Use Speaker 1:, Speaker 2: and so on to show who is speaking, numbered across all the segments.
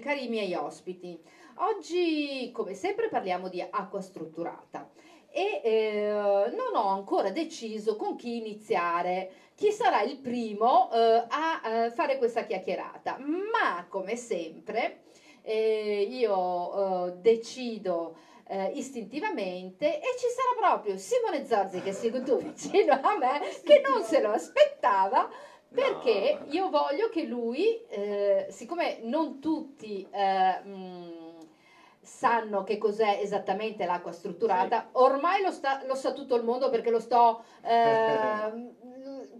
Speaker 1: Cari miei ospiti, oggi come sempre parliamo di acqua strutturata e eh, non ho ancora deciso con chi iniziare, chi sarà il primo eh, a eh, fare questa chiacchierata, ma come sempre eh, io eh, decido istintivamente e ci sarà proprio Simone Zorzi che è seduto vicino a me che non se lo aspettava perché no. io voglio che lui, eh, siccome non tutti eh, mh, sanno che cos'è esattamente l'acqua strutturata, sì. ormai lo, sta, lo, sa tutto il mondo perché lo sto eh,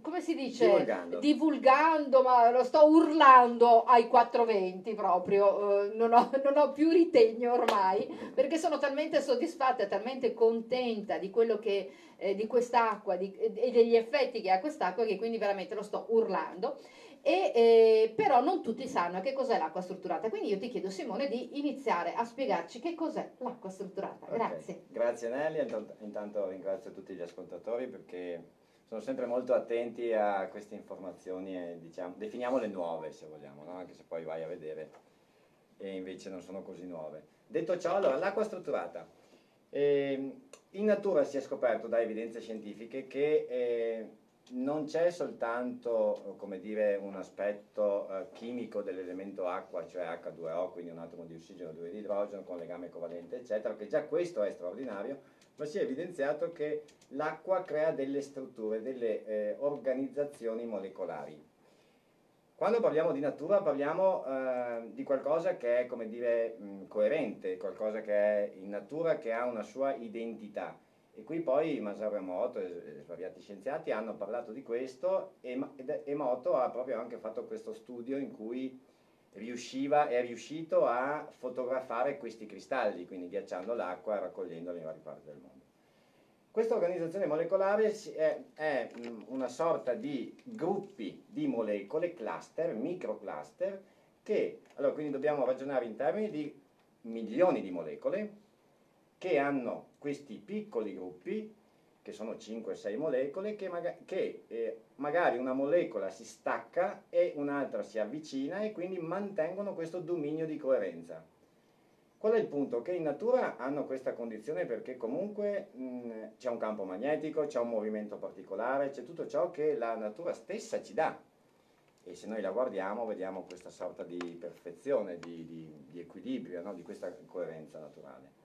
Speaker 1: come si dice?
Speaker 2: Divulgando.
Speaker 1: Divulgando, ma lo sto urlando ai 420 proprio, uh, non, ho, non, ho, più ritegno ormai, perché sono talmente soddisfatta, talmente contenta di quello che, eh, di quest'acqua di, e degli effetti che ha quest'acqua che quindi veramente lo sto urlando. E, eh, però non tutti sanno che cos'è l'acqua strutturata. Quindi io ti chiedo, Simone, di iniziare a spiegarci che cos'è l'acqua strutturata. Grazie.
Speaker 2: Okay. Grazie Nelly, intanto, intanto ringrazio tutti gli ascoltatori perché sono sempre molto attenti a queste informazioni e diciamo, definiamole nuove se vogliamo, no? anche se poi vai a vedere e invece non sono così nuove. Detto ciò, allora, l'acqua strutturata. Eh, in natura si è scoperto da evidenze scientifiche che eh, non c'è soltanto come dire, un aspetto eh, chimico dell'elemento acqua, cioè H2O, quindi un atomo di ossigeno due di idrogeno con legame covalente, eccetera, che già questo è straordinario, ma si è evidenziato che l'acqua crea delle strutture, delle eh, organizzazioni molecolari. Quando parliamo di natura parliamo eh, di qualcosa che è, come dire, mh, coerente, qualcosa che è in natura, che ha una sua identità. E qui poi Masaru Emoto e svariati scienziati hanno parlato di questo e Emoto ha proprio anche fatto questo studio in cui riusciva, è riuscito a fotografare questi cristalli, quindi ghiacciando l'acqua e raccogliendola in varie parti del mondo. Questa organizzazione molecolare è, è una sorta di gruppi di molecole, cluster, microcluster, che, allora quindi dobbiamo ragionare in termini di milioni di molecole che hanno questi piccoli gruppi che sono 5-6 molecole, che, maga che eh, magari una molecola si stacca e un'altra si avvicina e quindi mantengono questo dominio di coerenza. Qual è il punto? Che in natura hanno questa condizione perché comunque c'è un campo magnetico, c'è un movimento particolare, c'è tutto ciò che la natura stessa ci dà. E se noi la guardiamo vediamo questa sorta di perfezione, di, di, di equilibrio, no? di questa coerenza naturale.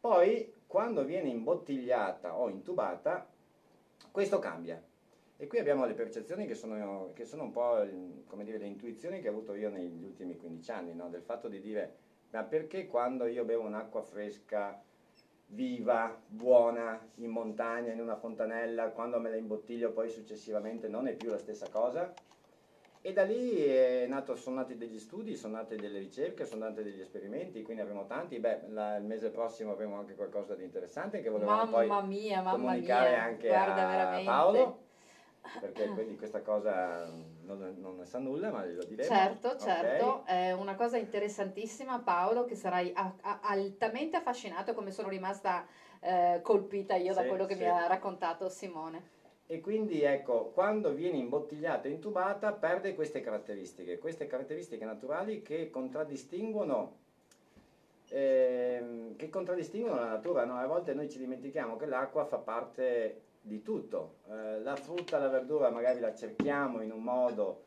Speaker 2: Poi, quando viene imbottigliata o intubata, questo cambia. E qui abbiamo le percezioni che sono, che sono un po' dire, le intuizioni che ho avuto io negli ultimi 15 anni, no? del fatto di dire, ma perché quando io bevo un'acqua fresca, viva, buona, in montagna, in una fontanella, quando me la imbottiglio poi successivamente non è più la stessa cosa? E da lì nato, sono nati degli studi, sono nate delle ricerche, sono nati degli esperimenti, quindi avremo tanti. Beh, la, il mese prossimo avremo anche qualcosa di interessante che volevamo
Speaker 1: mamma
Speaker 2: poi
Speaker 1: mia, mamma
Speaker 2: comunicare
Speaker 1: mia.
Speaker 2: anche
Speaker 1: Guarda,
Speaker 2: a
Speaker 1: veramente.
Speaker 2: Paolo, perché quindi questa cosa non, non, ne sa nulla, ma glielo diremo.
Speaker 1: Certo, certo, okay. è una cosa interessantissima Paolo, che sarai a, a, altamente affascinato come sono rimasta eh, colpita io sì, da quello che sì. mi ha raccontato Simone
Speaker 2: e quindi ecco, quando viene imbottigliata e intubata perde queste caratteristiche, queste caratteristiche naturali che contraddistinguono, eh, che contraddistinguono la natura. No? A volte noi ci dimentichiamo che l'acqua fa parte di tutto, eh, la frutta, la verdura magari la cerchiamo in un modo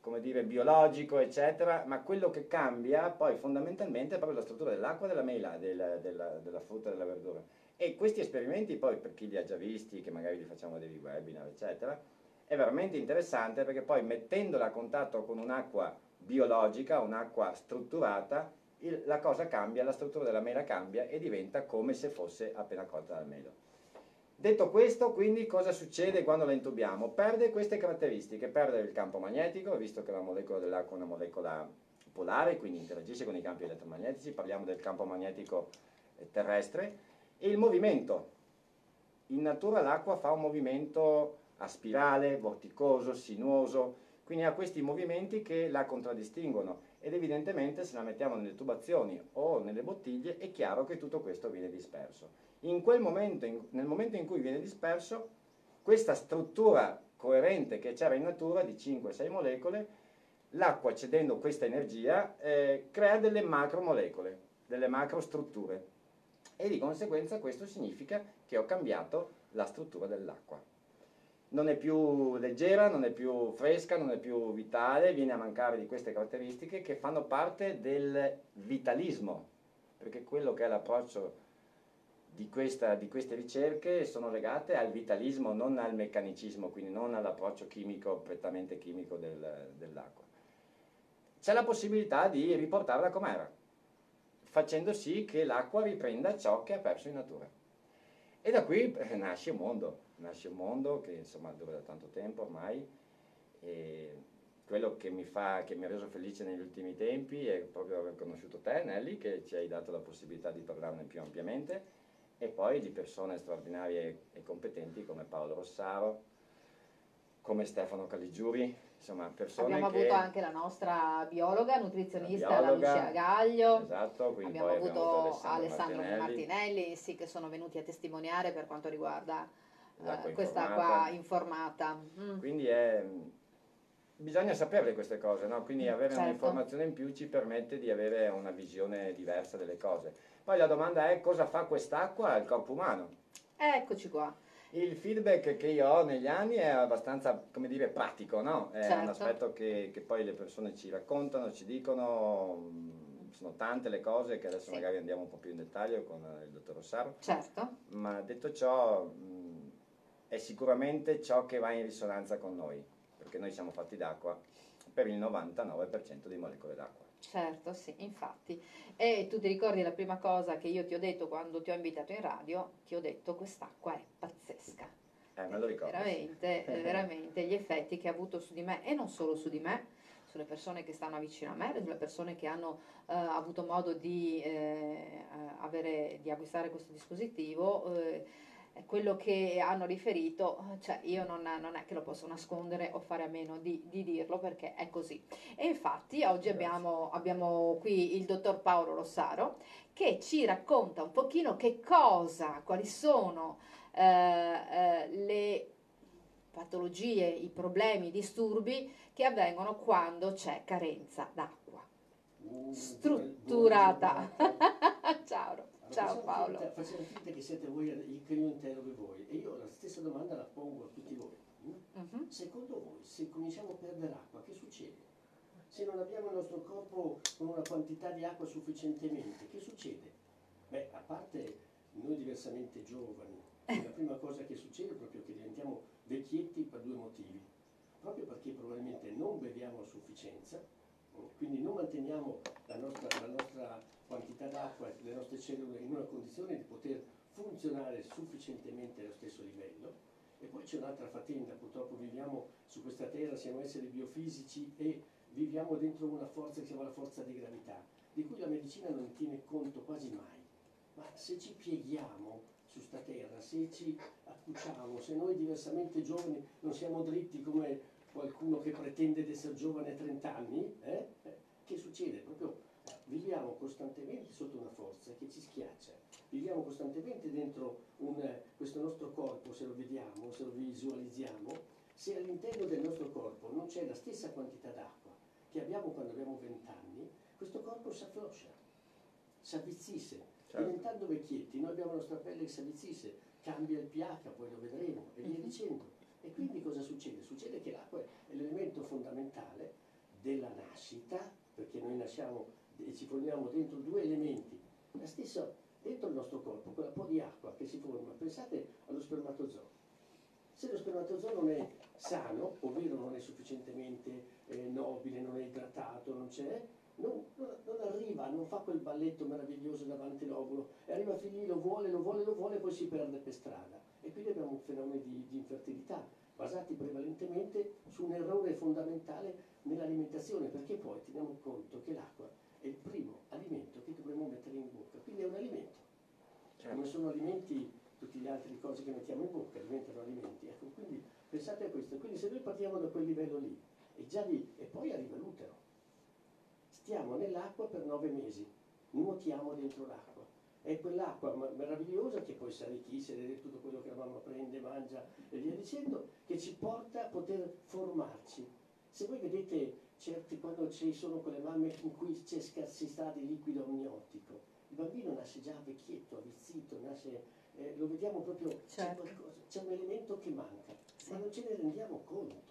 Speaker 2: come dire, biologico, eccetera, ma quello che cambia poi fondamentalmente è proprio la struttura dell'acqua, della mela, della, della, della frutta della verdura. E questi esperimenti poi, per chi li ha già visti, che magari li facciamo dei webinar, eccetera, è veramente interessante perché poi mettendola a contatto con un'acqua biologica, un'acqua strutturata, il, la cosa cambia, la struttura della mela cambia e diventa come se fosse appena colta dal melo. Detto questo, quindi cosa succede quando la intubiamo? Perde queste caratteristiche, perde il campo magnetico, visto che la molecola dell'acqua è una molecola polare, quindi interagisce con i campi elettromagnetici, parliamo del campo magnetico terrestre, e il movimento. In natura l'acqua fa un movimento a spirale, vorticoso, sinuoso, quindi ha questi movimenti che la contraddistinguono ed evidentemente se la mettiamo nelle tubazioni o nelle bottiglie è chiaro che tutto questo viene disperso. In quel momento, in, nel momento in cui viene disperso, questa struttura coerente che c'era in natura di 5-6 molecole l'acqua cedendo questa energia eh, crea delle macromolecole, delle macrostrutture e di conseguenza questo significa che ho cambiato la struttura dell'acqua. Non è più leggera, non è più fresca, non è più vitale, viene a mancare di queste caratteristiche che fanno parte del vitalismo, perché quello che è l'approccio di, questa, di, queste ricerche sono legate al vitalismo, non al meccanicismo, quindi non all'approccio chimico, prettamente chimico del, dell'acqua. C'è la possibilità di riportarla com'era, facendo sì che l'acqua riprenda ciò che ha perso in natura. E da qui eh, nasce un mondo, nasce un mondo che insomma dura da tanto tempo ormai quello che mi, fa, che mi ha reso felice negli ultimi tempi è proprio aver conosciuto te Nelly che ci hai dato la possibilità di parlarne più ampiamente e poi di persone straordinarie e competenti come Paolo Rossaro, come Stefano Caligiuri, insomma persone
Speaker 1: abbiamo
Speaker 2: che...
Speaker 1: avuto anche la nostra biologa, nutrizionista, la, biologa, la Lucia Gaglio,
Speaker 2: esatto,
Speaker 1: abbiamo avuto, avuto Alessandro, Martinelli, Martinelli sì, che sono venuti a testimoniare per quanto riguarda uh, questa acqua informata.
Speaker 2: Mm. Quindi è, bisogna saperle queste cose, no? quindi mm, avere certo. un'informazione in più ci permette di avere una visione diversa delle cose. Poi la domanda è cosa fa quest'acqua al corpo umano?
Speaker 1: Eccoci qua.
Speaker 2: Il feedback che io ho negli anni è abbastanza, come dire, pratico, no? È certo. un aspetto che, che, poi le persone ci raccontano, ci dicono, mm, sono tante le cose che adesso sì. magari andiamo un po' più in dettaglio con il dottor Rossaro.
Speaker 1: Certo.
Speaker 2: Ma detto ciò, mm, è sicuramente ciò che va in risonanza con noi, perché noi siamo fatti d'acqua per il 99% di molecole d'acqua.
Speaker 1: Certo, sì, infatti. E tu ti ricordi la prima cosa che io ti ho detto quando ti ho invitato in radio? Ti ho detto quest'acqua è pazzesca.
Speaker 2: Eh, me lo ricordo.
Speaker 1: Veramente, sì. veramente gli effetti che ha avuto su di me e non solo su di me, sulle persone che stanno vicino a me, sulle persone che hanno eh, avuto modo di, eh, avere, di acquistare questo dispositivo. Quello che hanno riferito, cioè io non, non, è che lo posso nascondere o fare a meno di, di dirlo perché è così. E infatti oggi abbiamo, abbiamo, qui il dottor Paolo Rossaro che ci racconta un pochino che cosa, quali sono eh, eh, le patologie, i problemi, i disturbi che avvengono quando c'è carenza d'acqua. Uh, strutturata. Ciao. Ciao Paolo.
Speaker 3: Finta, facciamo finta che siete voi il cliente di voi e io la stessa domanda la pongo a tutti voi. Uh-huh. Secondo voi, se cominciamo a perdere acqua, che succede? Se non abbiamo il nostro corpo con una quantità di acqua sufficientemente, che succede? Beh, a parte noi diversamente giovani, la prima cosa che succede è proprio che diventiamo vecchietti per due motivi. Proprio perché probabilmente non beviamo a sufficienza, quindi non manteniamo la nostra, la nostra quantità d'acqua le nostre cellule in una condizione di poter funzionare sufficientemente allo stesso livello. E poi c'è un'altra faccenda, purtroppo viviamo su questa terra, siamo esseri biofisici e viviamo dentro una forza che si chiama la forza di gravità, di cui la medicina non tiene conto quasi mai. Ma se ci pieghiamo su sta terra, se ci accucciamo, se noi diversamente giovani non siamo dritti come qualcuno che pretende di essere giovane a 30 anni, eh? eh? che succede? Proprio viviamo costantemente sotto una forza che ci schiaccia, viviamo costantemente dentro un, questo nostro corpo, se lo vediamo, se lo visualizziamo, se all'interno del nostro corpo non c'è la stessa quantità d'acqua che abbiamo quando abbiamo 20 anni, questo corpo si affloscia, si avvizzisce, certo. diventando vecchietti, noi abbiamo la nostra pelle che si avvizzisce, cambia il pH, poi lo vedremo, e via mhm. dicendo. E quindi cosa succede? Succede che l'acqua è l'elemento fondamentale della nascita, perché noi nasciamo e ci formiamo dentro due elementi, la stessa dentro il nostro corpo, quella po' di acqua che si forma, pensate allo spermatozoo. Se lo spermatozoo non è sano, ovvero non è sufficientemente eh, nobile, non è idratato, non c'è, non, non, arriva, non fa quel balletto meraviglioso davanti all'ovulo, e arriva fin lì, lo vuole, lo vuole, lo vuole, e poi si perde per strada. E quindi abbiamo un fenomeno di, di infertilità, basati prevalentemente su un errore fondamentale nell'alimentazione, perché poi teniamo conto che l'acqua è il primo alimento che dovremmo mettere in bocca, quindi è un alimento. Certo. Come sono alimenti tutte le altre cose che mettiamo in bocca, diventano alimenti. Ecco, quindi pensate a questo. Quindi se noi partiamo da quel livello lì, e già lì, e poi arriva l'utero, stiamo nell'acqua per nove mesi, nuotiamo dentro l'acqua. È quell'acqua meravigliosa che poi si arricchisce, tutto quello che la mamma prende, mangia e via dicendo, che ci porta a poter formarci. Se voi vedete certi, quando ci sono quelle mamme in cui c'è scarsità di liquido amniotico, il bambino nasce già vecchietto, avvizzito, nasce, eh, lo vediamo proprio,
Speaker 1: Certo.
Speaker 3: c'è un elemento che manca,
Speaker 1: Sì.
Speaker 3: ma non ce ne rendiamo conto.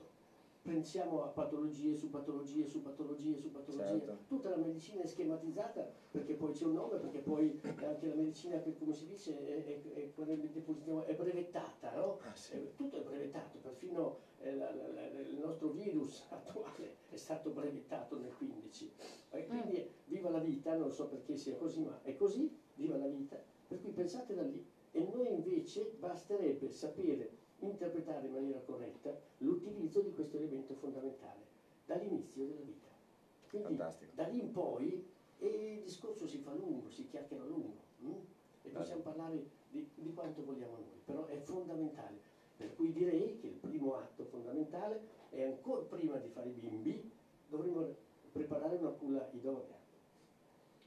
Speaker 3: Pensiamo a patologie su patologie su patologie su patologie,
Speaker 2: Certo.
Speaker 3: tutta la medicina è schematizzata perché poi c'è un nome, perché poi anche la medicina, che, come si dice, è, è, è, è brevettata, no?
Speaker 2: Ah, sì.
Speaker 3: Eh, tutto è brevettato, perfino eh, la- la- la- il nostro virus attuale è stato brevettato nel 15. E quindi viva la vita, non so perché sia così, ma è così, viva la vita. Per cui pensate da lì. E noi invece basterebbe sapere interpretare in maniera corretta l'utilizzo di questo elemento fondamentale dall'inizio della vita. Quindi
Speaker 2: Fantastico.
Speaker 3: da lì in poi e il discorso si fa lungo, si chiacchiera lungo mm? e possiamo parlare di, di quanto vogliamo noi, però è fondamentale. Per cui direi che il primo atto fondamentale è ancora prima di fare i bimbi, dovremmo preparare una culla idonea.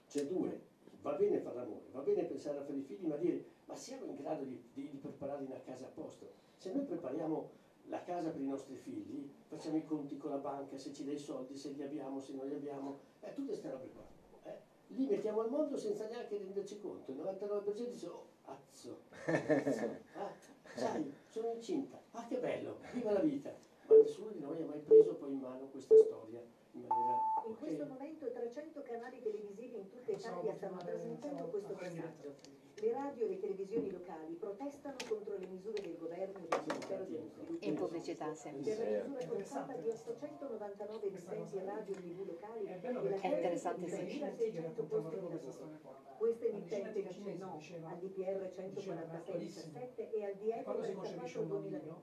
Speaker 3: C'è due, va bene fare l'amore, va bene pensare a fare i figli, ma dire ma siamo in grado di, di, di preparare una casa a posto? Se noi prepariamo la casa per i nostri figli, facciamo i conti con la banca, se ci dai soldi, se li abbiamo, se non li abbiamo, eh, tutte queste robe qua. eh. Li mettiamo al mondo senza neanche renderci conto. Il 99% dice, oh, azzo, azzo, ah, sai, sono incinta, ah che bello, viva la vita. Ma nessuno di noi ha mai preso poi in mano questa storia in maniera...
Speaker 4: In questo momento 300 canali televisivi in tutta Italia stanno trasmettendo questo messaggio. Le radio e le televisioni locali protestano contro le misure del governo e del Ministero dello Sviluppo.
Speaker 1: In pubblicità sempre.
Speaker 4: Per la misura forzata di 899 emittenti radio e tv locali
Speaker 5: È
Speaker 4: e la
Speaker 1: interessante, sì.
Speaker 4: di
Speaker 5: le decine
Speaker 4: 600
Speaker 5: raccontavano
Speaker 4: posti di
Speaker 5: proprio questa
Speaker 4: lavoro. emittente dice no al DPR
Speaker 5: diceva
Speaker 4: 146-17 e al
Speaker 5: un
Speaker 4: 34
Speaker 5: bambino,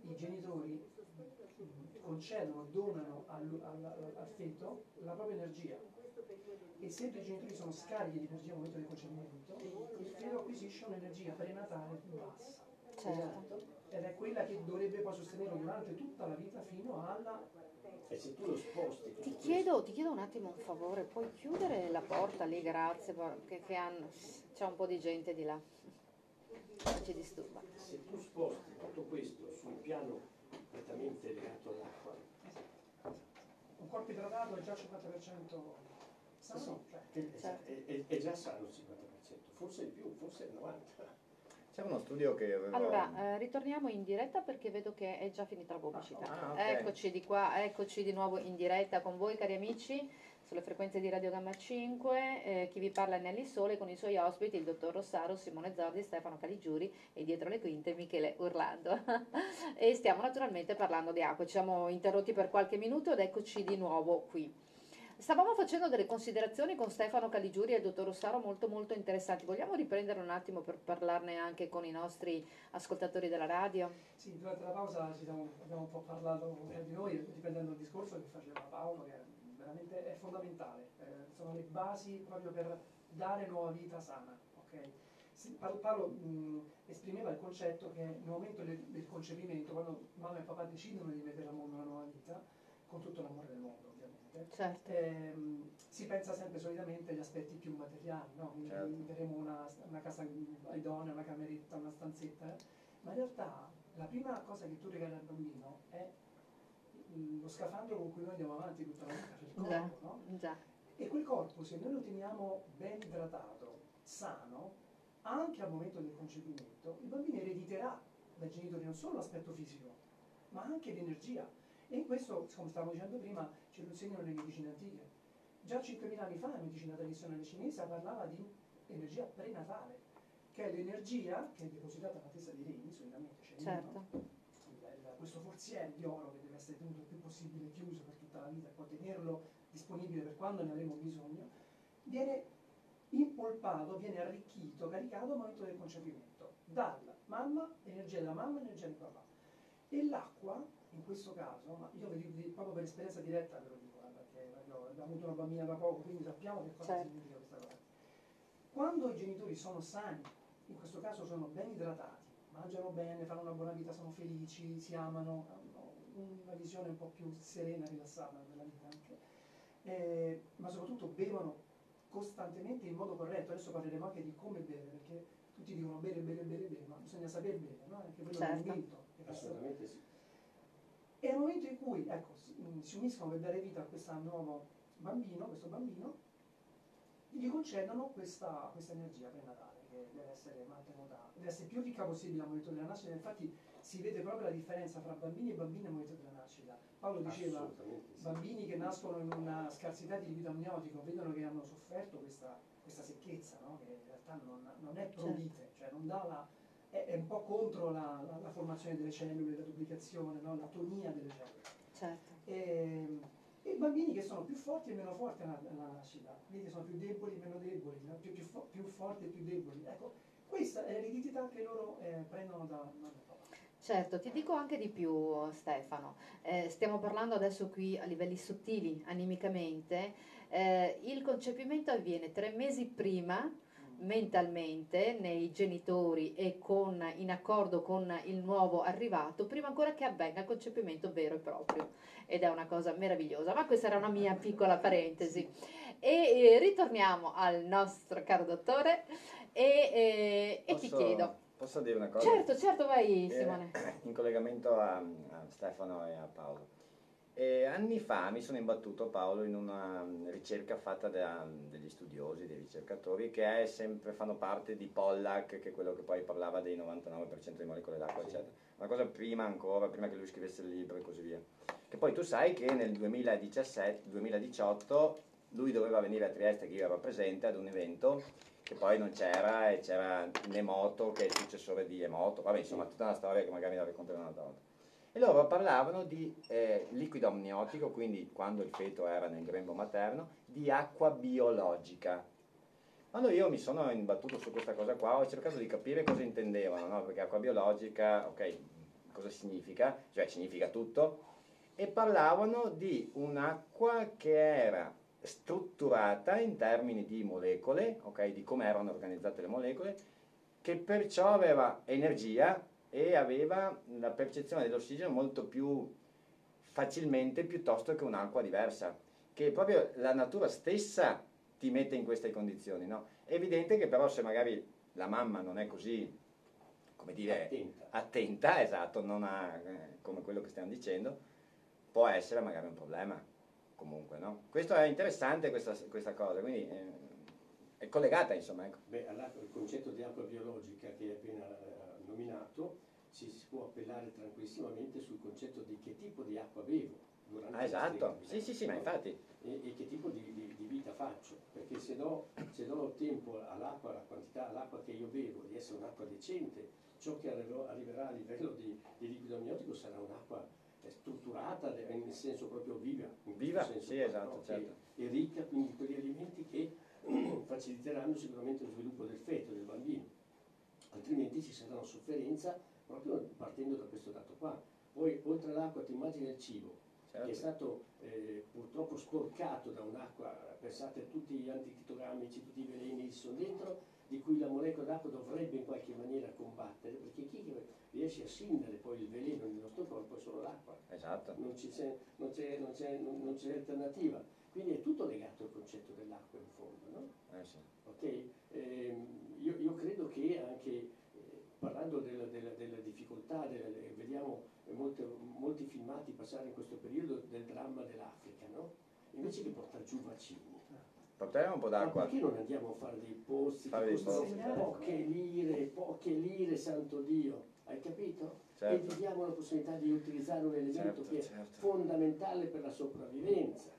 Speaker 4: 2020.
Speaker 5: i genitori concedono, donano al, al- al- feto la propria energia e se i genitori sono scarichi di energia al momento del concepimento, il feto acquisisce un'energia prenatale più bassa
Speaker 1: Certo.
Speaker 5: ed è quella che dovrebbe poi sostenerlo durante tutta la vita fino alla...
Speaker 3: E se tu lo sposti...
Speaker 1: Ti chiedo, ti chiedo un attimo un favore, puoi chiudere la porta lì, grazie, che, che hanno, c'è un po' di gente di là, ci disturba.
Speaker 3: Se tu sposti tutto questo sul piano completamente legato all'acqua,
Speaker 5: Un corpo idratato è già al 50% sano,
Speaker 3: sì,
Speaker 5: cioè,
Speaker 3: è,
Speaker 1: Certo.
Speaker 3: è- è- è già sano il 50%, forse di più, forse il 90%.
Speaker 2: C'è uno studio che aveva...
Speaker 1: Allora, eh, ritorniamo in diretta perché vedo che è già finita la pubblicità.
Speaker 2: Ah, ok.
Speaker 1: Eccoci di qua, eccoci di nuovo in diretta con voi cari amici sulle frequenze di Radio Gamma 5, eh, chi vi parla è Nelly Sole con i suoi ospiti il dottor Rossaro, Simone Zordi, Stefano Caligiuri e dietro le quinte Michele Urlando. e stiamo naturalmente parlando di acqua, ci siamo interrotti per qualche minuto ed eccoci di nuovo qui. Stavamo facendo delle considerazioni con Stefano Caligiuri e il dottor Rossaro molto molto interessanti. Vogliamo riprendere un attimo per parlarne anche con i nostri ascoltatori della radio?
Speaker 5: Sì, durante la pausa abbiamo un po' parlato tra di noi, riprendendo il discorso che faceva Paolo, che veramente è fondamentale. Eh, sono le basi proprio per dare nuova vita sana. ok? Si- Paolo, Paolo, mh, esprimeva il concetto che nel momento del, del concepimento, quando mamma e papà decidono di mettere al mondo una nuova vita, con tutto l'amore del mondo ovviamente,
Speaker 1: Certo.
Speaker 5: ehm, si pensa sempre solitamente agli aspetti più materiali, no? Quindi
Speaker 2: Certo.
Speaker 5: metteremo una, una casa idonea, una cameretta, una stanzetta, eh? ma in realtà la prima cosa che tu regali al bambino è lo scafandro con cui noi andiamo avanti tutta la vita, cioè il corpo, no?
Speaker 1: già.
Speaker 5: E quel corpo, se noi lo teniamo ben idratato, sano, anche al momento del concepimento, il bambino erediterà dai genitori non solo l'aspetto fisico, ma anche l'energia. E in questo, come stavamo dicendo prima, ce lo insegnano le medicine antiche. Già 5.000 anni fa la medicina tradizionale cinese parlava di energia prenatale, che è l'energia che è depositata nella testa di Rini, solitamente c'è
Speaker 1: Certo.
Speaker 5: Questo forziere di oro che deve essere tenuto il più possibile chiuso per tutta la vita e poi tenerlo disponibile per quando ne avremo bisogno, viene impolpato, viene arricchito, caricato al momento del concepimento. Dalla mamma, energia della mamma, energia del papà. E l'acqua, in questo caso, ma io proprio per esperienza diretta ve lo dico, perché abbiamo avuto una bambina da poco, quindi sappiamo che cosa
Speaker 1: Certo.
Speaker 5: significa questa cosa. Quando i genitori sono sani, in questo caso sono ben idratati, mangiano bene, fanno una buona vita, sono felici, si amano, hanno una visione un po' più serena, rilassata della vita anche, eh, ma soprattutto bevono costantemente in modo corretto. Adesso parleremo anche di come bere, perché tutti dicono bere, bere, bere, bere, ma bisogna saper bere, no? Anche quello è
Speaker 1: Certo.
Speaker 5: un momento. che passa-
Speaker 3: Assolutamente sì.
Speaker 5: E nel momento in cui ecco, si, mm, si uniscono per dare vita a questo nuovo bambino, questo bambino, gli concedono questa, questa energia prenatale che deve essere mantenuta, deve essere più ricca possibile al momento della nascita. Infatti si vede proprio la differenza tra bambini e bambine al momento della nascita. Paolo diceva,
Speaker 3: sì.
Speaker 5: bambini che nascono in una scarsità di liquido amniotico vedono che hanno sofferto questa, questa secchezza, no? che in realtà non, non è provite, cioè non dà la, è, è un po' contro la, la- la formazione delle cellule, la duplicazione, no? la tonia delle cellule.
Speaker 1: Certo.
Speaker 5: E, e i bambini che sono più forti e meno forti alla, nascita, quindi sono più deboli e meno deboli, più, più, più forti e più deboli. Ecco, questa è l'eredità che loro eh, prendono da mamma.
Speaker 1: Certo, ti dico anche di più Stefano, Eh, stiamo parlando adesso qui a livelli sottili, animicamente, Eh, il concepimento avviene tre mesi prima mentalmente nei genitori e con, in accordo con il nuovo arrivato, prima ancora che avvenga il concepimento vero e proprio ed è una cosa meravigliosa, ma questa era una mia piccola parentesi. E eh, ritorniamo al nostro caro dottore e, eh, e ti chiedo,
Speaker 2: Posso dire una cosa?
Speaker 1: certo, certo, vai
Speaker 2: Eh,
Speaker 1: Simone.
Speaker 2: in collegamento a, a Stefano e a Paolo. E anni fa mi sono imbattuto, Paolo, in una mm, ricerca fatta da degli studiosi, dei ricercatori, che sempre, fanno parte di Pollack, che è quello che poi parlava dei 99% di molecole d'acqua,
Speaker 3: Sì.
Speaker 2: eccetera. Una cosa prima ancora, prima che lui scrivesse il libro e così via. Che poi tu sai che nel 2017, 2018 lui doveva venire a Trieste, che io ero presente ad un evento che poi non c'era e c'era Nemoto che è il successore di Emoto, vabbè insomma tutta una storia che magari la racconterò un'altra volta. E loro parlavano di eh, liquido amniotico, quindi quando il feto era nel grembo materno, di acqua biologica. Quando io mi sono imbattuto su questa cosa qua ho cercato di capire cosa intendevano, no? perché acqua biologica, ok, cosa significa? Cioè significa tutto, e parlavano di un'acqua che era strutturata in termini di molecole, ok, di come erano organizzate le molecole, che perciò aveva energia e aveva la percezione dell'ossigeno molto più facilmente piuttosto che un'acqua diversa, che proprio la natura stessa ti mette in queste condizioni, no? È evidente che però se magari la mamma non è così, come dire,
Speaker 3: Attenta.
Speaker 2: attenta, esatto, non ha, eh, come quello che stiamo dicendo, può essere magari un problema, comunque, no? Questo è interessante questa, questa cosa, quindi eh, è collegata, insomma, ecco.
Speaker 3: Beh, il concetto di acqua biologica che hai appena eh, nominato ci si può appellare tranquillissimamente sul concetto di che tipo di acqua bevo durante
Speaker 2: Ah, esatto, sì, sì, sì, ma infatti,
Speaker 3: e, e che tipo di, di- di vita faccio, perché se do, se do tempo all'acqua, alla quantità, all'acqua che io bevo di essere un'acqua decente, ciò che arriverò- arriverà a livello di, di liquido amniotico sarà un'acqua strutturata nel senso proprio viva,
Speaker 2: Viva,
Speaker 3: senso
Speaker 2: sì, esatto, certo.
Speaker 3: e ricca quindi di quegli alimenti che faciliteranno sicuramente lo sviluppo del feto, del bambino, altrimenti ci sarà una sofferenza proprio partendo da questo dato qua. Poi oltre all'acqua ti immagini il cibo, che è
Speaker 2: certo.
Speaker 3: stato eh, purtroppo sporcato da un'acqua, pensate a tutti gli antichitogamici, tutti i veleni che sono dentro, di cui la molecola d'acqua dovrebbe in qualche maniera combattere, perché chi riesce a scindere poi il veleno nel nostro corpo è solo l'acqua,
Speaker 2: esatto.
Speaker 3: non, c'è, non, c'è, non, c'è, non- non c'è alternativa. Quindi è tutto legato al concetto dell'acqua in fondo. No?
Speaker 2: Eh, sì.
Speaker 3: Ok? Ehm, io, io credo che anche eh, parlando della, della- della difficoltà, delle- vediamo molte- molti filmati passare in questo periodo del dramma dell'Africa, no? invece che portare giù vaccini.
Speaker 2: Portiamo un po'
Speaker 3: Ma
Speaker 2: d'acqua.
Speaker 3: perché non andiamo a fare dei pozzi
Speaker 2: Fare
Speaker 3: che costano
Speaker 5: pozzi,
Speaker 3: poche lire, poche lire, santo Dio? Hai capito? E
Speaker 2: Certo.
Speaker 3: gli diamo la possibilità di utilizzare un elemento
Speaker 2: Certo,
Speaker 3: che è
Speaker 2: certo.
Speaker 3: fondamentale per la sopravvivenza.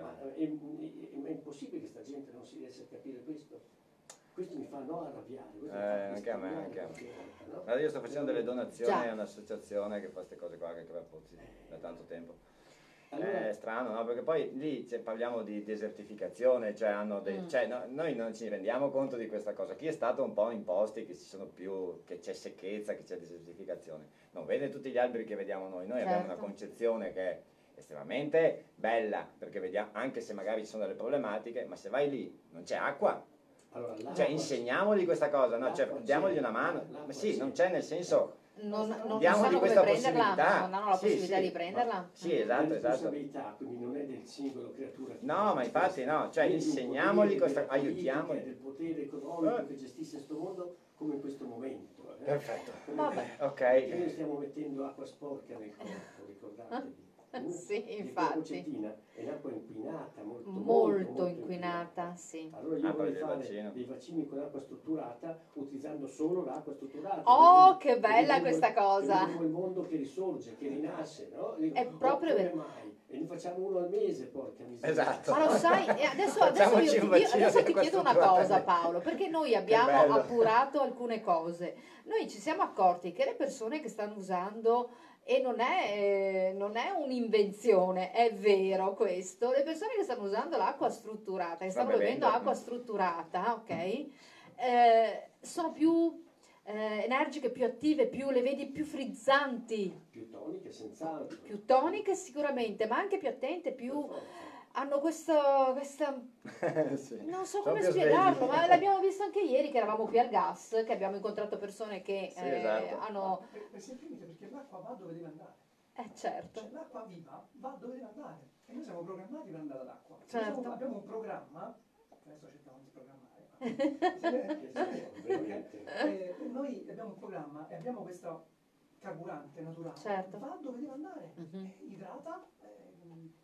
Speaker 3: Ma è, è- è impossibile che sta gente non si riesca a capire questo. Questo mi fa no arrabbiare.
Speaker 2: Eh, anche a me, anche a me.
Speaker 3: no?
Speaker 2: Guarda, io sto facendo delle donazioni
Speaker 1: Già.
Speaker 2: a un'associazione che fa queste cose qua, che crea pozzi da tanto tempo.
Speaker 3: Allora,
Speaker 2: È strano, no? Perché poi lì cioè, parliamo di desertificazione, cioè, hanno dei-
Speaker 1: Mm.
Speaker 2: cioè, no, noi non ci rendiamo conto di questa cosa. Chi è stato un po' in posti che ci sono più, che c'è secchezza, che c'è desertificazione, non vede tutti gli alberi che vediamo noi. Noi abbiamo una
Speaker 1: Certo.
Speaker 2: concezione che è estremamente bella, perché vediamo, anche se magari ci sono delle problematiche, ma se vai lì non c'è acqua,
Speaker 3: allora,
Speaker 2: cioè insegniamogli questa cosa, no? Cioè, diamogli una mano. Ma sì, non c'è nel senso
Speaker 1: non, non
Speaker 2: Diamogli
Speaker 1: sanno come
Speaker 2: questa
Speaker 1: prenderla,
Speaker 2: possibilità.
Speaker 1: non hanno la
Speaker 2: Sì,
Speaker 1: possibilità
Speaker 2: sì,
Speaker 1: di prenderla.
Speaker 2: ma- Sì, esatto, esatto.
Speaker 3: responsabilità, quindi non è del singolo creatura.
Speaker 2: No, ma infatti no, cioè insegniamogli questa,
Speaker 3: politica,
Speaker 2: aiutiamoli.
Speaker 3: del potere economico
Speaker 2: Eh.
Speaker 3: che gestisce questo mondo come in questo momento. eh.
Speaker 2: Perfetto.
Speaker 1: Vabbè.
Speaker 3: Perché noi
Speaker 2: Ok.
Speaker 3: stiamo mettendo acqua sporca nel corpo, ricordatevi.
Speaker 1: Sì, infatti.
Speaker 3: È un'acqua inquinata, molto,
Speaker 1: Molto inquinata, sì.
Speaker 3: Allora io
Speaker 2: Ah,
Speaker 3: vorrei fare
Speaker 2: vaccino.
Speaker 3: dei vaccini con acqua strutturata utilizzando solo l'acqua strutturata.
Speaker 1: Oh, che bella questa cosa.
Speaker 3: Vedremo il mondo che risorge, che rinasce, no?
Speaker 1: È
Speaker 3: Oh,
Speaker 1: proprio
Speaker 3: come
Speaker 1: vero.
Speaker 3: mai? E ne facciamo uno al mese, porca miseria.
Speaker 2: Esatto.
Speaker 1: Ma lo sai, e adesso, adesso, io, ti- io- adesso ti chiedo una cosa. Paolo, perché noi abbiamo appurato alcune cose. Noi ci siamo accorti che le persone che stanno usando, e non è, eh, non è un'invenzione, è vero questo, le persone che stanno usando l'acqua strutturata, che stanno bevendo acqua strutturata, ok, eh, sono più eh, energiche, più attive, più, le vedi più frizzanti,
Speaker 3: Più toniche, senz'altro.
Speaker 1: più toniche sicuramente, ma anche più attente, più
Speaker 3: Per forza.
Speaker 1: Hanno questo, questa
Speaker 2: Sì.
Speaker 1: non so come spiegarlo, ma l'abbiamo visto anche ieri che eravamo qui al gas, che abbiamo incontrato persone che
Speaker 2: Sì,
Speaker 1: eh,
Speaker 2: esatto.
Speaker 1: hanno...
Speaker 5: Per, per semplicemente perché l'acqua va dove deve andare.
Speaker 1: Eh certo,
Speaker 5: Cioè, l'acqua viva va dove deve andare. E noi siamo programmati per andare all'acqua.
Speaker 1: Certo.
Speaker 5: siamo- abbiamo un programma, adesso cerchiamo di programmare.
Speaker 3: Veramente-
Speaker 5: Eh, noi abbiamo un programma e abbiamo questo carburante naturale.
Speaker 1: Certo.
Speaker 5: Va dove deve andare.
Speaker 1: Mhm.
Speaker 5: Eh, idrata,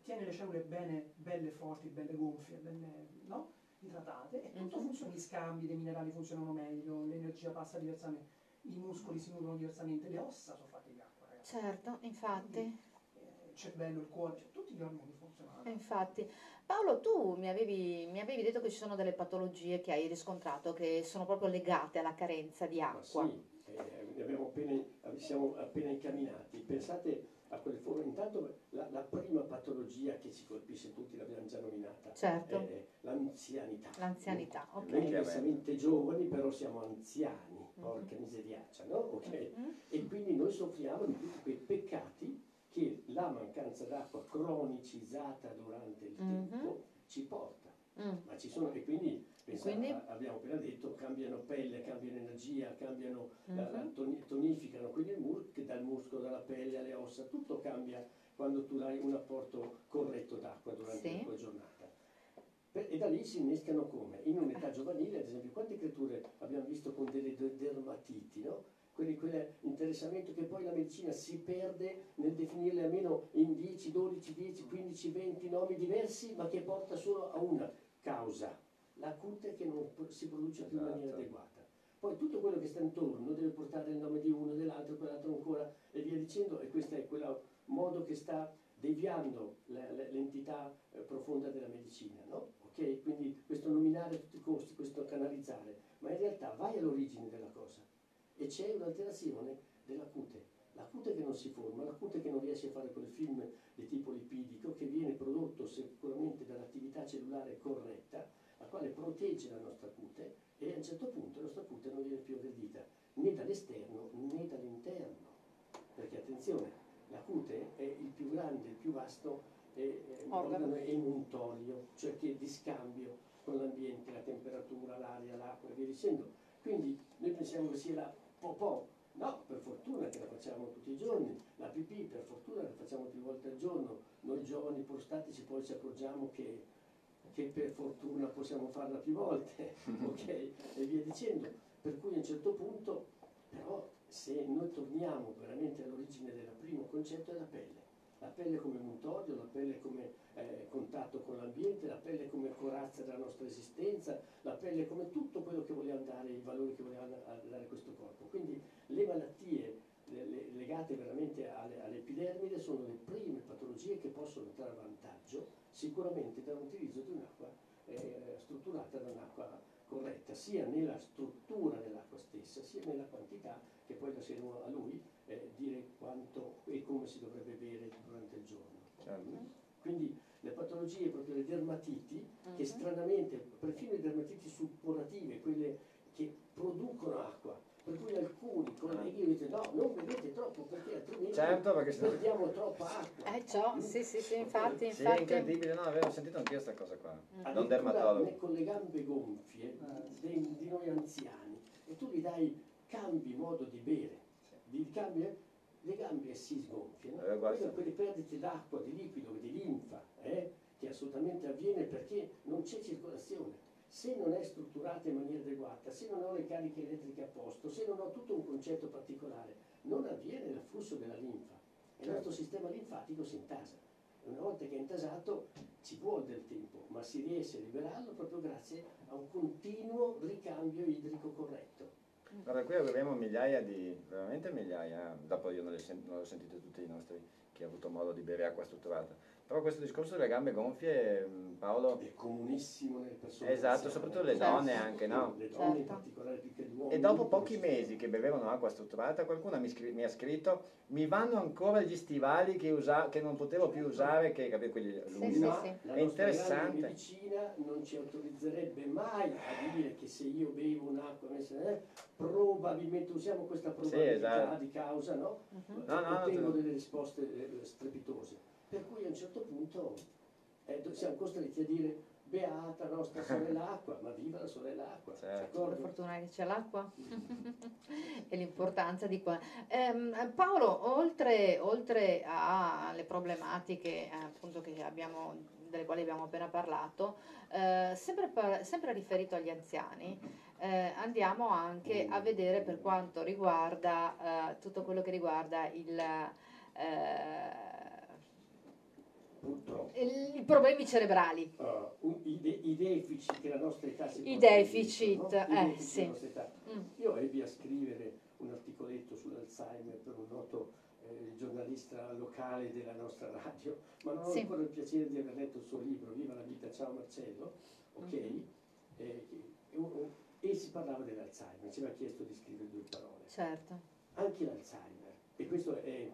Speaker 5: tiene le cellule bene, belle forti, belle gonfie, belle, no? idratate e tutto
Speaker 1: Mhm.
Speaker 5: funziona, gli scambi dei minerali funzionano meglio, l'energia passa diversamente, i muscoli si nutrono diversamente, le ossa sono fatte di acqua, ragazzi.
Speaker 1: certo, infatti,
Speaker 5: Eh, il cervello, il cuore, cioè, tutti gli organi funzionano.
Speaker 1: infatti. Paolo, tu mi avevi, mi avevi detto che ci sono delle patologie che hai riscontrato che sono proprio legate alla carenza di
Speaker 3: Ma
Speaker 1: acqua.
Speaker 3: sì, eh, ne abbiamo appena, siamo appena incamminati. Pensate a quelle forme. Intanto la, la prima patologia che ci colpisce tutti, l'abbiamo già nominata,
Speaker 1: Certo,
Speaker 3: è l'anzianità.
Speaker 1: l'anzianità, ok.
Speaker 3: Noi diversamente giovani, però siamo anziani, porca
Speaker 1: Mhm.
Speaker 3: miseriaccia, no? Ok?
Speaker 1: Mm?
Speaker 3: E quindi noi soffriamo di tutti quei peccati che la mancanza d'acqua cronicizzata durante il
Speaker 1: Mhm.
Speaker 3: tempo ci porta.
Speaker 1: Mm.
Speaker 3: Ma ci sono, e quindi,
Speaker 1: Quindi?
Speaker 3: a- abbiamo appena detto, cambiano pelle, cambiano energia, cambiano, la- la-
Speaker 1: Mhm.
Speaker 3: toni- tonificano, quindi il mus- che dal muscolo, dalla pelle alle ossa, tutto cambia quando tu hai un apporto corretto d'acqua durante
Speaker 1: Sì.
Speaker 3: la tua giornata. Per- e da lì si innescano come? In un'età giovanile, ad esempio, quante creature abbiamo visto con delle de- dermatiti, no? Quelli, quell'interessamento che poi la medicina si perde nel definirle almeno in 10, 12, 10, 15, 20 nomi diversi, ma che porta solo a una causa, la cute che non si produce più in maniera
Speaker 2: Esatto.
Speaker 3: adeguata. Poi tutto quello che sta intorno deve portare il nome di uno, dell'altro, quell'altro ancora e via dicendo, e questo è quel modo che sta deviando l'entità eh, profonda della medicina, no? Ok? Quindi questo nominare a tutti i costi, questo canalizzare, ma in realtà vai all'origine della cosa e c'è un'alterazione della cute. La cute che non si forma, la cute che non riesce a fare quel film di tipo lipidico che viene prodotto sicuramente dall'attività cellulare corretta, la quale protegge la nostra cute e a un certo punto la nostra cute non viene più aggredita né dall'esterno né dall'interno. Perché attenzione, la cute è il più grande, il più vasto eh, eh,
Speaker 1: Organo.
Speaker 3: emuntorio, cioè che di scambio con l'ambiente, la temperatura, l'aria, l'acqua e via dicendo. Quindi noi pensiamo che sia la popò, no, per fortuna che la facciamo tutti i giorni, la pipì per fortuna la facciamo più volte al giorno, noi giovani prostatici poi ci accorgiamo che, che per fortuna possiamo farla più volte, ok? E via dicendo. Per cui a un certo punto, però, se noi torniamo veramente all'origine del primo concetto è la pelle. La pelle come muntorio, la pelle come eh, contatto con l'ambiente, la pelle come corazza della nostra esistenza, la pelle come tutto quello che voleva dare, i valori che voleva da- dare questo corpo. Quindi le malattie legate veramente alle, all'epidermide sono le prime patologie che possono trarre vantaggio sicuramente dall'utilizzo di un'acqua eh, strutturata da un'acqua corretta, sia nella struttura dell'acqua stessa, sia nella quantità, che poi lasceremo a lui eh, dire quanto e come si dovrebbe bere durante il giorno.
Speaker 2: Certo.
Speaker 3: Quindi le patologie, proprio le dermatiti, che
Speaker 1: Mhm.
Speaker 3: stranamente, perfino le dermatiti suppurative, quelle che producono acqua, per cui alcuni colleghi dicono no, non bevete troppo perché altrimenti
Speaker 2: Certo, perché se no-
Speaker 3: perdiamo troppa acqua.
Speaker 1: Eh ciò, sì sì sì, infatti,
Speaker 2: Sì, è
Speaker 1: infatti.
Speaker 2: incredibile, no, avevo sentito anch'io questa cosa qua.
Speaker 1: Mm.
Speaker 3: Addirittura
Speaker 2: dermatologo.
Speaker 3: ne- con le gambe gonfie
Speaker 5: Eh,
Speaker 3: dei- di noi anziani e tu gli dai cambi modo di bere di ricambio, le gambe si sgonfiano,
Speaker 2: Eh, guarda.
Speaker 3: quelle perdite d'acqua, di liquido, di linfa, eh, che assolutamente avviene perché non c'è circolazione. Se non è strutturata in maniera adeguata, se non ho le cariche elettriche a posto, se non ho tutto un concetto particolare, non avviene l'afflusso della linfa e il
Speaker 2: Certo.
Speaker 3: nostro sistema linfatico si intasa. Una volta che è intasato ci vuole del tempo, ma si riesce a liberarlo proprio grazie a un continuo ricambio idrico corretto.
Speaker 2: Guarda, qui abbiamo migliaia di, veramente migliaia, dopo io non le, sen- non le sentite tutti i nostri, chi ha avuto modo di bere acqua strutturata. Però questo discorso delle gambe gonfie, mh, Paolo,
Speaker 3: È comunissimo nelle persone.
Speaker 2: Esatto, soprattutto le
Speaker 1: Certo.
Speaker 2: donne anche, no?
Speaker 3: Le donne in
Speaker 1: Certo.
Speaker 3: particolare più che gli uomini.
Speaker 2: E dopo pochi mesi che bevevano acqua strutturata, qualcuno mi, scri- mi ha scritto mi vanno ancora gli stivali che, usa- che non potevo più usare, che capito, quelli lunghi.
Speaker 1: sì,
Speaker 2: no?
Speaker 3: Ma
Speaker 1: sì.
Speaker 3: la
Speaker 2: È
Speaker 3: nostra
Speaker 2: interessante.
Speaker 3: grande medicina non ci autorizzerebbe mai a dire che se io bevo un'acqua messa eh, probabilmente usiamo questa probabilità
Speaker 2: esatto.
Speaker 3: di causa, no?
Speaker 1: Mhm.
Speaker 2: No, no,
Speaker 3: ottengo
Speaker 2: no.
Speaker 3: delle risposte eh, strepitose. Per cui a un certo punto eh, siamo costretti a dire beata nostra sorella acqua, ma viva la sorella acqua.
Speaker 2: Certo.
Speaker 1: Per
Speaker 3: d'accordo?
Speaker 1: fortuna che c'è l'acqua e l'importanza di qua. Ehm, Paolo, oltre, oltre alle problematiche eh, appunto che abbiamo, delle quali abbiamo appena parlato, eh, sempre, par- sempre riferito agli anziani, eh, andiamo anche a vedere per quanto riguarda eh, tutto quello che riguarda il, eh,
Speaker 3: Purtroppo.
Speaker 1: i problemi cerebrali.
Speaker 3: Uh, i, de- i deficit che la nostra età si
Speaker 1: I deficit,
Speaker 3: no? I
Speaker 1: eh, sì. Mm.
Speaker 3: Io ebbi a scrivere un articoletto sull'Alzheimer per un noto eh, giornalista locale della nostra radio, ma non ho
Speaker 1: Sì.
Speaker 3: ancora il piacere di aver letto il suo libro, Viva la vita, ciao Marcello, ok?
Speaker 1: Mhm.
Speaker 3: Eh, e, e si parlava dell'Alzheimer, ci aveva chiesto di scrivere due parole.
Speaker 1: Certo,
Speaker 3: Anche l'Alzheimer, e questo è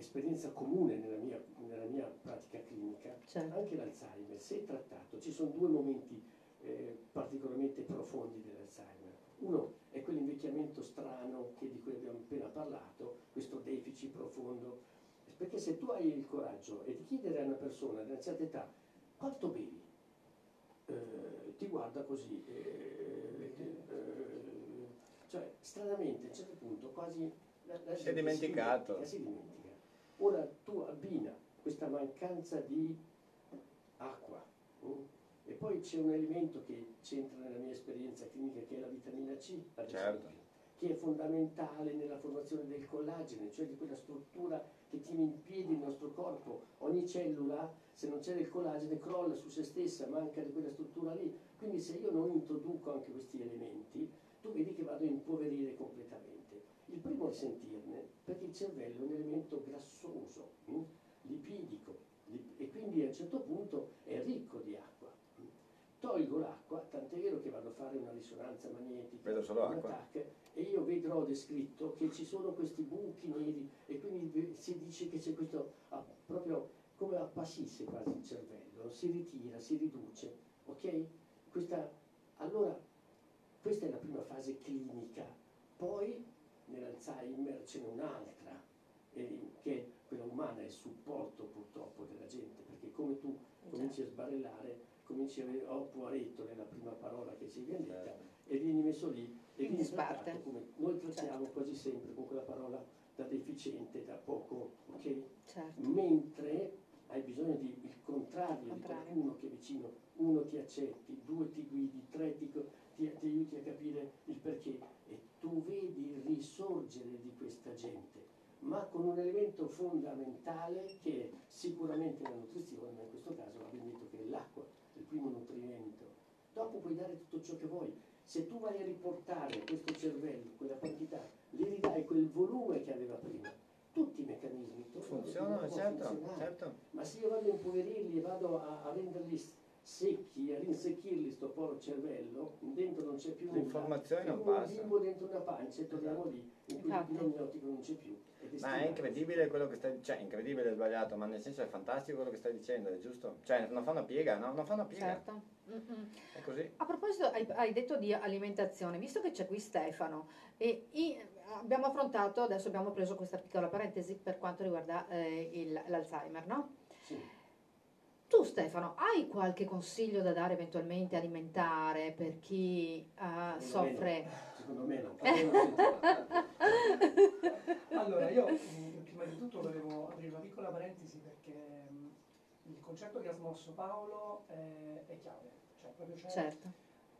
Speaker 3: esperienza comune nella mia, nella mia pratica clinica,
Speaker 1: certo.
Speaker 3: anche l'Alzheimer, se trattato, ci sono due momenti eh, particolarmente profondi dell'Alzheimer. Uno è quell'invecchiamento strano che- di cui abbiamo appena parlato, questo deficit profondo, perché se tu hai il coraggio e di chiedere a una persona di una certa età quanto bevi, eh, ti guarda così, eh, eh, cioè stranamente a un certo punto quasi la, la
Speaker 2: Si è dimenticato.
Speaker 3: dimentica, si dimentica. Ora tu abbina questa mancanza di acqua mm, e poi c'è un elemento che c'entra nella mia esperienza clinica che è la vitamina C, ad
Speaker 2: Certo.
Speaker 3: esempio, che è fondamentale nella formazione del collagene, cioè di quella struttura che tiene in piedi il nostro corpo. Ogni cellula, se non c'è del collagene, crolla su se stessa, manca di quella struttura lì. Quindi se io non introduco anche questi elementi, tu vedi che vado a impoverire completamente. Il primo è sentirne, perché il cervello è un elemento grassoso, mm, lipidico, lip- e quindi a un certo punto è ricco di acqua. Tolgo l'acqua, tant'è vero che vado a fare una risonanza magnetica, un
Speaker 2: acqua.
Speaker 3: E io vedrò descritto che ci sono questi buchi neri e quindi si dice che c'è questo ah, proprio come appassisse quasi il cervello, si ritira, si riduce, ok? Questa, allora, questa è la prima fase clinica, poi nell'Alzheimer ce n'è un'altra, eh, che è quella umana, è il supporto purtroppo della gente, perché come tu cominci a sbarellare, cominci a avere oh poaretto nella prima parola che ci viene detta
Speaker 2: Certo.
Speaker 3: e vieni messo lì e vieni trattato come noi trattiamo
Speaker 1: Certo.
Speaker 3: quasi sempre con quella parola da deficiente, da poco, ok?
Speaker 1: certo.
Speaker 3: Mentre hai bisogno di il contrario,
Speaker 1: Contrario.
Speaker 3: di qualcuno che è vicino, uno ti accetti, due ti guidi, tre ti, ti- ti aiuti a capire il perché tu vedi il risorgere di questa gente, ma con un elemento fondamentale che è sicuramente la nutrizione, ma in questo caso abbiamo detto che è l'acqua, il primo nutrimento. Dopo puoi dare tutto ciò che vuoi. Se tu vai a riportare questo cervello quella quantità, gli ridai quel volume che aveva prima, tutti i meccanismi tornano
Speaker 2: Funzionano, certo, certo.
Speaker 3: Ma se io vado a impoverirli e vado a, a renderli secchi, a rinsecchirli sto povero cervello, dentro non c'è più nulla.
Speaker 2: L'informazione
Speaker 3: È
Speaker 2: non passa.
Speaker 3: bimbo dentro una pancia e torniamo lì, in cui
Speaker 1: Infatti.
Speaker 3: non c'è più. ed
Speaker 2: Ma è incredibile quello che stai cioè incredibile è sbagliato, ma nel senso è fantastico quello che stai dicendo, è giusto? Cioè non fa una piega, no? Non fa una piega,
Speaker 1: Certo. Mm-mm.
Speaker 2: è così.
Speaker 1: A proposito, hai, hai detto di alimentazione, visto che c'è qui Stefano, e i- abbiamo affrontato, adesso abbiamo preso questa piccola parentesi per quanto riguarda eh, il- l'Alzheimer, no?
Speaker 3: Sì.
Speaker 1: Tu Stefano, hai qualche consiglio da dare eventualmente alimentare per chi uh, soffre?
Speaker 3: Secondo me no.
Speaker 5: allora, io mm, prima di tutto volevo aprire una piccola parentesi perché mm, il concetto che ha smosso Paolo è, è chiave. Cioè, proprio c'è
Speaker 1: certo.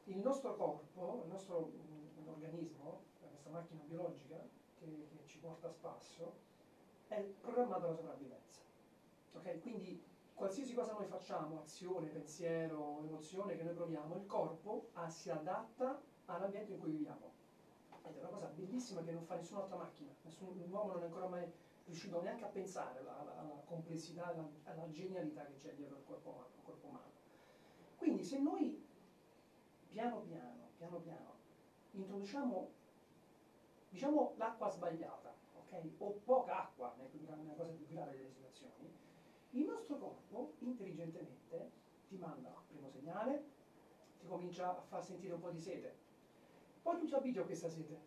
Speaker 5: Il nostro corpo, il nostro mm, organismo, questa macchina biologica che, che ci porta a spasso, è programmato alla sopravvivenza. Okay? Quindi qualsiasi cosa noi facciamo, azione, pensiero, emozione che noi proviamo, il corpo ah, si adatta all'ambiente in cui viviamo. Ed è una cosa bellissima che non fa nessun'altra macchina, nessun uomo non è ancora mai riuscito neanche a pensare alla, alla, alla complessità, alla, alla, genialità che c'è dietro il corpo umano, corpo umano. Quindi se noi piano piano, piano piano, introduciamo diciamo l'acqua sbagliata, ok? O poca acqua, nella cosa più grave il nostro corpo intelligentemente ti manda il primo segnale, ti comincia a far sentire un po' di sete. Poi tu ti abitui a questa sete,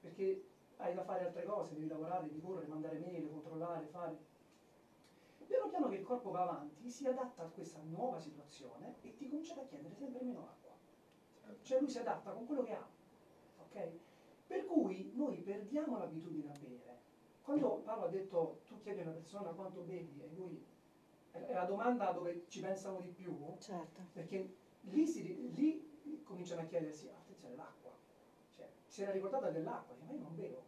Speaker 5: perché hai da fare altre cose, devi lavorare, devi correre, mandare mail, controllare, fare. Piano piano che il corpo va avanti, si adatta a questa nuova situazione e ti comincia a chiedere sempre meno acqua. Cioè lui si adatta con quello che ha. Ok? Per cui noi perdiamo l'abitudine a bere. Quando Paolo ha detto tu chiedi a una persona quanto bevi e lui è la domanda dove ci pensano di più,
Speaker 1: certo.
Speaker 5: perché lì, si, lì cominciano a chiedersi, attenzione, l'acqua. Cioè, si era ricordata dell'acqua, ma io non bevo.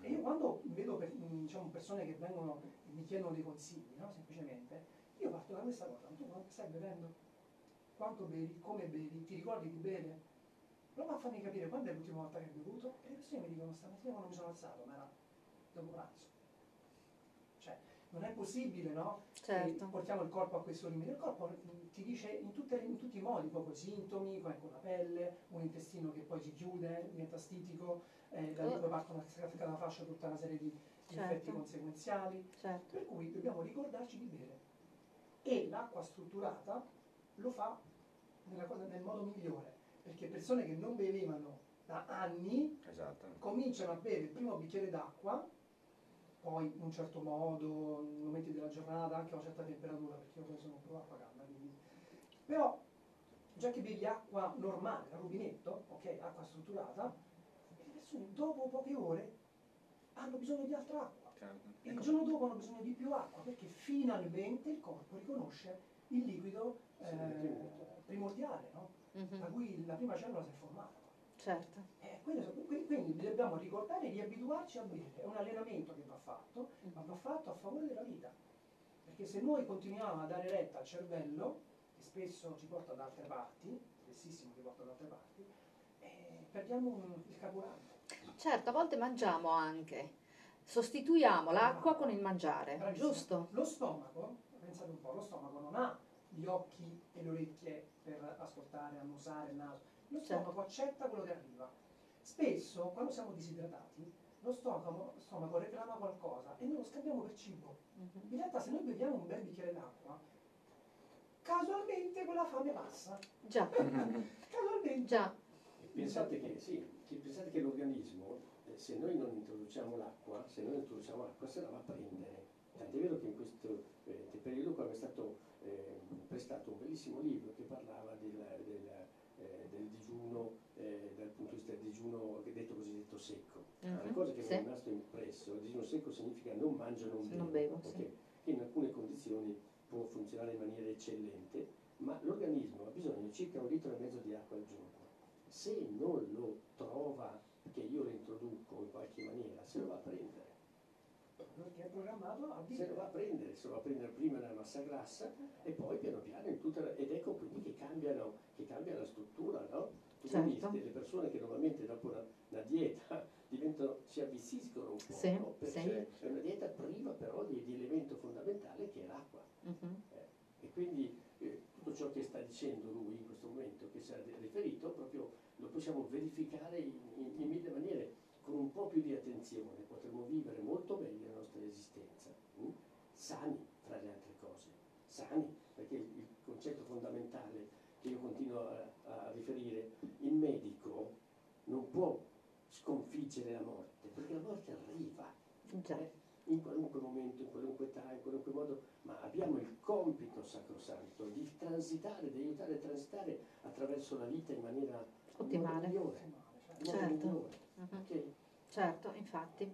Speaker 5: E io quando vedo per, diciamo, persone che vengono e mi chiedono dei consigli, no? semplicemente, io parto da questa cosa, tu quanto stai bevendo? Quanto bevi? Come bevi? Ti ricordi di bere? Prova a farmi capire quando è l'ultima volta che hai bevuto e le persone mi dicono stamattina quando mi sono alzato, ma era dopo pranzo non è possibile, no?
Speaker 1: Certo.
Speaker 5: portiamo il corpo a questo limite. Il corpo mm, ti dice in, tutte, in tutti i modi, proprio sintomi, come con la pelle, un intestino che poi si chiude, diventa stitico, eh, da lì oh. poi partono a dalla fascia tutta una serie di, di certo. effetti conseguenziali.
Speaker 1: Certo.
Speaker 5: Per cui dobbiamo ricordarci di bere. E l'acqua strutturata lo fa cosa, nel modo migliore, perché persone che non bevevano da anni
Speaker 2: esatto.
Speaker 5: cominciano a bere il primo bicchiere d'acqua poi in un certo modo, in momenti della giornata, anche a una certa temperatura, perché io poi sono acqua calda. Quindi. Però, già che bevi acqua normale, da rubinetto, ok, acqua strutturata, le persone dopo poche ore hanno bisogno di altra acqua.
Speaker 2: Certo.
Speaker 5: E il giorno dopo hanno bisogno di più acqua, perché finalmente il corpo riconosce il liquido eh, primordiale, no? Mm-hmm. da cui la prima cellula si è formata.
Speaker 1: Certo.
Speaker 5: Eh, quindi, quindi dobbiamo ricordare di abituarci a bere, è un allenamento che va fatto, ma va fatto a favore della vita. Perché se noi continuiamo a dare retta al cervello, che spesso ci porta da altre parti, spessissimo ci porta da altre parti, eh, perdiamo un, il carburante.
Speaker 1: Certo, a volte mangiamo anche, sostituiamo l'acqua con il mangiare,
Speaker 5: Bravissimo.
Speaker 1: giusto?
Speaker 5: Lo stomaco, pensate un po', lo stomaco non ha gli occhi e le orecchie per ascoltare, annusare il naso, lo stomaco accetta quello che arriva. Spesso, quando siamo disidratati, lo stomaco, lo stomaco reclama qualcosa e noi lo scambiamo per cibo. Uh-huh. In realtà se noi beviamo un bel bicchiere d'acqua, casualmente quella fame passa.
Speaker 1: Già.
Speaker 5: casualmente.
Speaker 1: Già.
Speaker 3: Pensate che, sì, pensate che l'organismo, eh, se noi non introduciamo l'acqua, se noi introduciamo l'acqua, se la va a prendere. Tant'è vero che in questo eh, periodo qua mi è stato eh, prestato un bellissimo libro che parlava del, del del digiuno eh, dal punto di vista del digiuno detto cosiddetto secco. Uh-huh. Una cosa che sì. mi è rimasto impresso, il digiuno secco significa non mangio, non bevo,
Speaker 1: non bevo
Speaker 3: okay? sì. in alcune condizioni può funzionare in maniera eccellente, ma l'organismo ha bisogno di circa un litro e mezzo di acqua al giorno. Se non lo trova, che io lo introduco in qualche maniera, se lo va a prendere
Speaker 5: perché è programmato a
Speaker 3: Se lo va a prendere, se lo va a prendere prima nella massa grassa e poi piano piano in tutta la, ed ecco quindi che cambiano, che cambia la struttura, no? Quindi
Speaker 1: certo.
Speaker 3: le persone che normalmente dopo una, una dieta diventano, si avvissiscono un po',
Speaker 1: sì,
Speaker 3: no? perché sì. è una dieta priva però di, di elemento fondamentale che è l'acqua.
Speaker 1: Uh-huh.
Speaker 3: Eh, e quindi eh, tutto ciò che sta dicendo lui in questo momento, che si è riferito, proprio lo possiamo verificare in, in, in mille maniere con un po' più di attenzione potremo vivere molto meglio la nostra esistenza, hm? sani tra le altre cose, sani, perché il, concetto fondamentale che io continuo a, a, riferire, il medico non può sconfiggere la morte, perché la morte arriva. Eh? In qualunque momento, in qualunque età, in qualunque modo, ma abbiamo il compito sacrosanto di transitare, di aiutare a transitare attraverso la vita in maniera
Speaker 1: Ottimale.
Speaker 3: migliore.
Speaker 1: Certo.
Speaker 3: migliore,
Speaker 1: Mhm. Certo, infatti.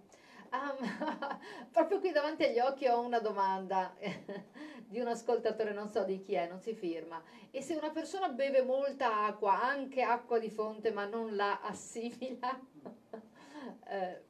Speaker 1: Um, proprio qui davanti agli occhi ho una domanda di un ascoltatore, non so di chi è, non si firma. E se una persona beve molta acqua, anche acqua di fonte, ma non la assimila? Eh,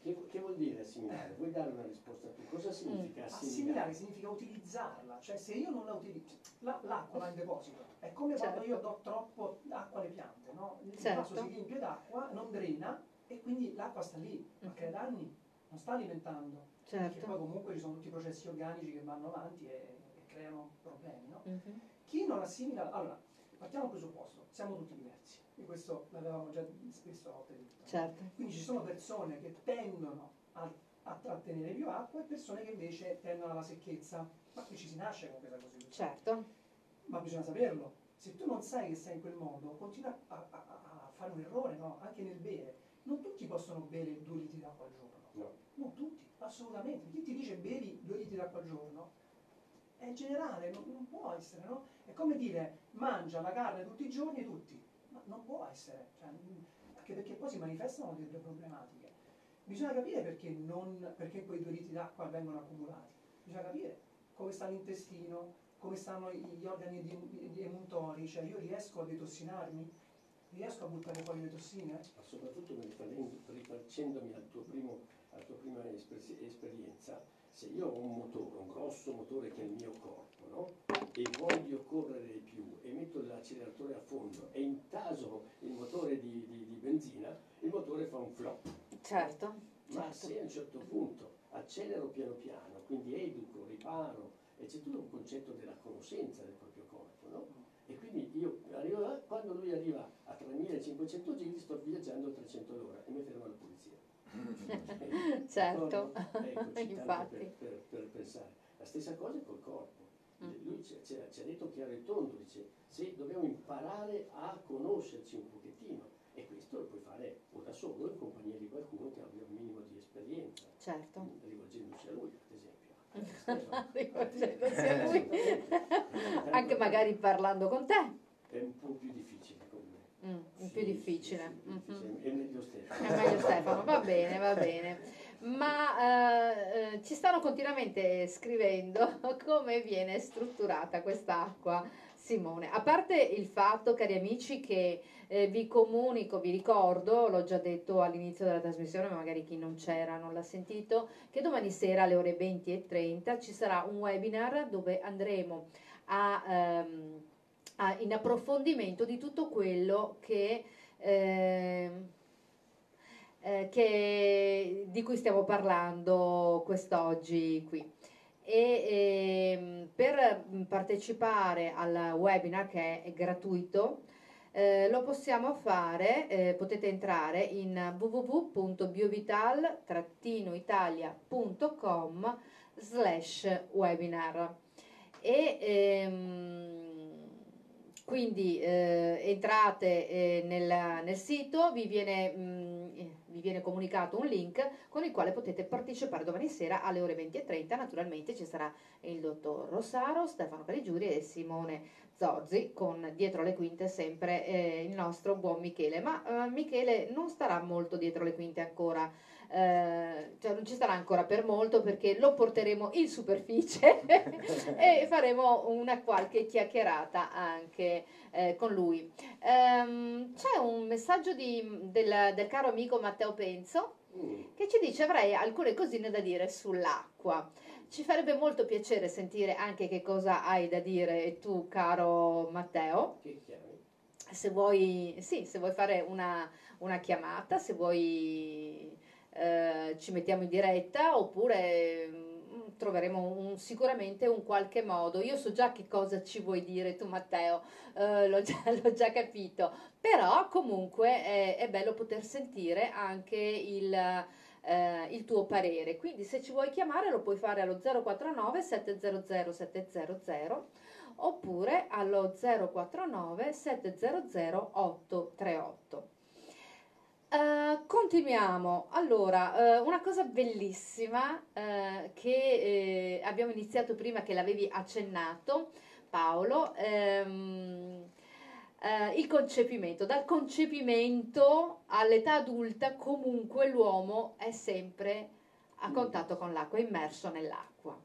Speaker 3: Che, che vuol dire assimilare? Vuoi dare una risposta tu? Cosa significa assimilare?
Speaker 5: Assimilare significa utilizzarla, cioè se io non la utilizzo, la- l'acqua va in deposito, è come quando
Speaker 1: Certo.
Speaker 5: io do troppo acqua alle piante, no? Il
Speaker 1: Certo.
Speaker 5: vaso si riempie d'acqua, non drena e quindi l'acqua sta lì, ma crea danni, non sta alimentando. Perché poi
Speaker 1: certo.
Speaker 5: comunque ci sono tutti i processi organici che vanno avanti e, e creano problemi, no?
Speaker 1: Mhm.
Speaker 5: Chi non assimila, allora, partiamo dal presupposto, siamo tutti diversi, e questo l'avevamo già spesso volte detto.
Speaker 1: Certo,
Speaker 5: Quindi ci sono persone che tendono a, a trattenere più acqua e persone che invece tendono alla secchezza. Ma qui ci si nasce con questa costituzione.
Speaker 1: certo.
Speaker 5: Ma bisogna saperlo. Se tu non sai che sei in quel modo, continua a, a- a fare un errore, no? Anche nel bere. Non tutti possono bere due litri d'acqua al giorno.
Speaker 3: No.
Speaker 5: Non tutti, assolutamente. Chi ti dice bevi due litri d'acqua al giorno è generale, non, non può essere, no? È come dire mangia la carne tutti i giorni tutti. Ma non può essere. Cioè, mm, anche perché poi si manifestano delle problematiche. Bisogna capire perché, non, perché quei due litri d'acqua vengono accumulati. Bisogna capire come sta l'intestino, come stanno gli organi di, di emuntori, cioè io riesco a detossinarmi, riesco a buttare fuori le tossine.
Speaker 3: Ma soprattutto rifacendomi al tuo primo, alla tua prima esper- esperienza, se io ho un motore, un grosso motore che è il mio corpo, no? e voglio correre di più e metto l'acceleratore a fondo e intaso il motore di, di- di benzina, il motore fa un flop.
Speaker 1: Certo,
Speaker 3: Ma
Speaker 1: certo.
Speaker 3: se a un certo punto accelero piano piano, quindi educo, riparo, e c'è tutto un concetto della conoscenza del proprio corpo, no? E quindi io arrivo là, quando lui arriva a 3500 giri sto viaggiando a 300 all'ora e mi ferma la polizia.
Speaker 1: Certo?
Speaker 3: Ecco, tanto
Speaker 1: infatti.
Speaker 3: Per, per- per pensare. La stessa cosa col corpo.
Speaker 1: Mm.
Speaker 3: Lui ci, ha- detto chiaro e tondo, dice, se dobbiamo imparare a conoscerci un pochettino, e questo lo puoi fare o da solo in compagnia di qualcuno che abbia un minimo di esperienza,
Speaker 1: Certo.
Speaker 3: rivolgendosi a lui,
Speaker 1: Anche magari parlando con te.
Speaker 3: È un po' più difficile con me.
Speaker 1: Mm, un
Speaker 3: Sì,
Speaker 1: più
Speaker 3: sì,
Speaker 1: difficile.
Speaker 3: sì,
Speaker 1: Mhm.
Speaker 3: difficile. È meglio Stefano.
Speaker 1: È meglio Stefano, va bene, va bene. Ma eh, eh, ci stanno continuamente scrivendo come viene strutturata quest'acqua, Simone. A parte il fatto, cari amici, che eh, vi comunico, vi ricordo, l'ho già detto all'inizio della trasmissione, ma magari chi non c'era non l'ha sentito, che domani sera alle ore 20.30 ci sarà un webinar dove andremo a, ehm, a- in approfondimento di tutto quello che... ehm, eh, che- di cui stiamo parlando quest'oggi qui. E ehm, per mm, partecipare al webinar che è gratuito, eh, lo possiamo fare, eh, potete entrare in www.biovital-italia.com slash webinar. E ehm, quindi eh, entrate eh, nel, nel sito, vi viene, mm, eh, vi viene comunicato un link con il quale potete partecipare domani sera alle ore 20.30. Naturalmente ci sarà il dottor Rossaro, Stefano Carigiuri e Simone Zorzi con dietro le quinte sempre eh, il nostro buon Michele. Ma eh, Michele non starà molto dietro le quinte ancora. Eh, cioè non ci starà ancora per molto perché lo porteremo in superficie e faremo una qualche chiacchierata anche eh, con lui. Ehm, c'è un messaggio di- del, del caro amico Matteo Penzo
Speaker 3: Mm.
Speaker 1: che ci dice avrei alcune cosine da dire sull'acqua. Ci farebbe molto piacere sentire anche che cosa hai da dire tu, caro Matteo. Se vuoi, sì, se vuoi fare una, una chiamata, se vuoi eh, ci mettiamo in diretta oppure mm, troveremo un- sicuramente un qualche modo. Io so già che cosa ci vuoi dire tu, Matteo, eh, l'ho, già, l'ho già capito, però comunque è, è bello poter sentire anche il, eh, il tuo parere. Quindi se ci vuoi chiamare lo puoi fare allo 049 700 700 oppure allo 049 700 838. Uh, continuiamo. Allora, uh, una cosa bellissima uh, che eh, abbiamo iniziato prima che l'avevi accennato, Paolo, ehm, il concepimento. Dal concepimento all'età adulta comunque l'uomo è sempre a contatto con l'acqua, immerso nell'acqua.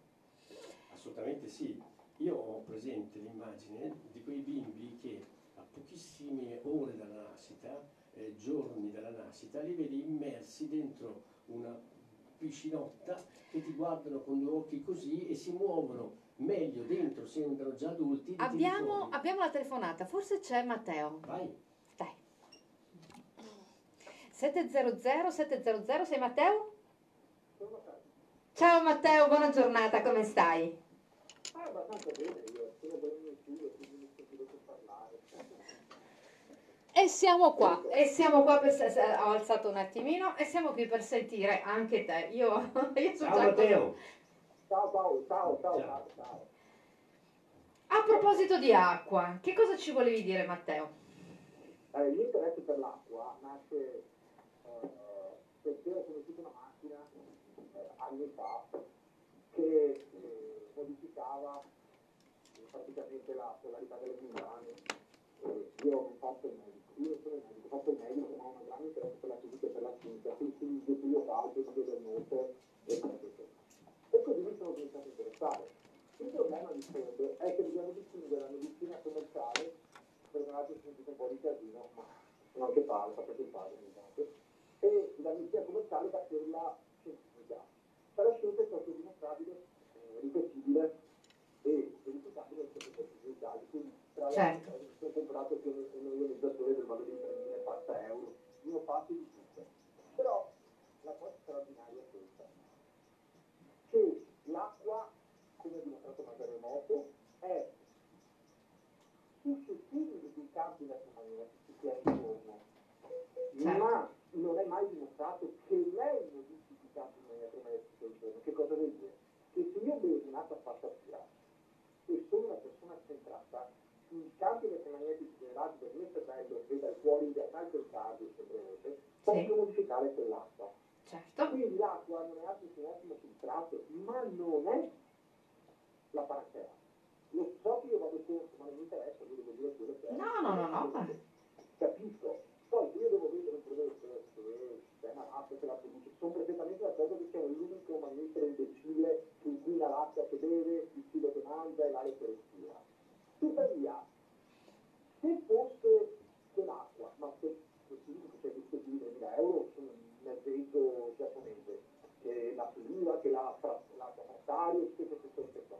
Speaker 3: Assolutamente sì. Io ho presente l'immagine di quei bimbi che a pochissime ore dalla nascita eh, giorni dalla nascita, li vedi immersi dentro una piscinotta che ti guardano con due occhi così e si muovono meglio dentro, sembrano già adulti.
Speaker 1: Abbiamo, abbiamo la telefonata, forse c'è Matteo.
Speaker 3: Vai.
Speaker 1: Dai. 700 700, sei Matteo? Ciao Matteo, buona giornata, come stai?
Speaker 6: Ah, abbastanza bene, io sono ben in quindi mi sento parlare.
Speaker 1: E siamo qua, e siamo qua per, ho alzato un attimino, e siamo qui per sentire anche te. Io, io
Speaker 3: sono ciao Matteo.
Speaker 6: Ciao Paolo, ciao, ciao, ciao, ciao.
Speaker 1: A proposito di acqua, che cosa ci volevi dire Matteo?
Speaker 6: Eh, l'interesse per l'acqua nasce eh, perché ho conosciuto una macchina eh, anni fa che eh, modificava praticamente la polarità delle membrane. io ho fatto il io sono il e. E così mi sono cominciato a interessare. Il problema di fondo è che dobbiamo distinguere la medicina commerciale, perdonate se sentite un po' di casino, ma non anche fare, sapete fare ogni tanto, e la medicina commerciale da quella scientifica. La scienza è stato dimostrabile, eh, ripetibile e verificabile in tutti i casi. Quindi, tra
Speaker 1: certo.
Speaker 6: ho comprato più un ionizzatore del valore di 3.000 euro, ne ho fatti di tutto. Però la cosa straordinaria è questa, che l'acqua, come ha dimostrato magari Moto, è suscettibile dei campi elettromagnetici che è intorno, certo. ma non è mai dimostrato che lei modifichi i campi elettromagnetici intorno. Che cosa vuol dire? Che se io bevo un'acqua spazzatura e sono una persona i campi elettromagnetici generati dal mio cervello e dal fuori da tanto il cardio semplicemente possono modificare quell'acqua.
Speaker 1: Certo.
Speaker 6: Quindi l'acqua non è altro che un ottimo filtrato, ma non è la panacea. Lo so che io vado contro, ma non mi interessa, io devo dire quello che è.
Speaker 1: No, no, no, no.
Speaker 6: Capisco. Poi io devo vedere un prodotto che è una l'acqua che la produce, sono perfettamente d'accordo che sia l'unico mammifero imbecille che inquina l'acqua che beve, il cibo che mangia e l'aria che respira Tuttavia, se fosse dell'acqua, ma se così c'è questo di 3.000 euro un mezzeggio giapponese, che la filiera, che la, la frastario, tutte queste cose qua.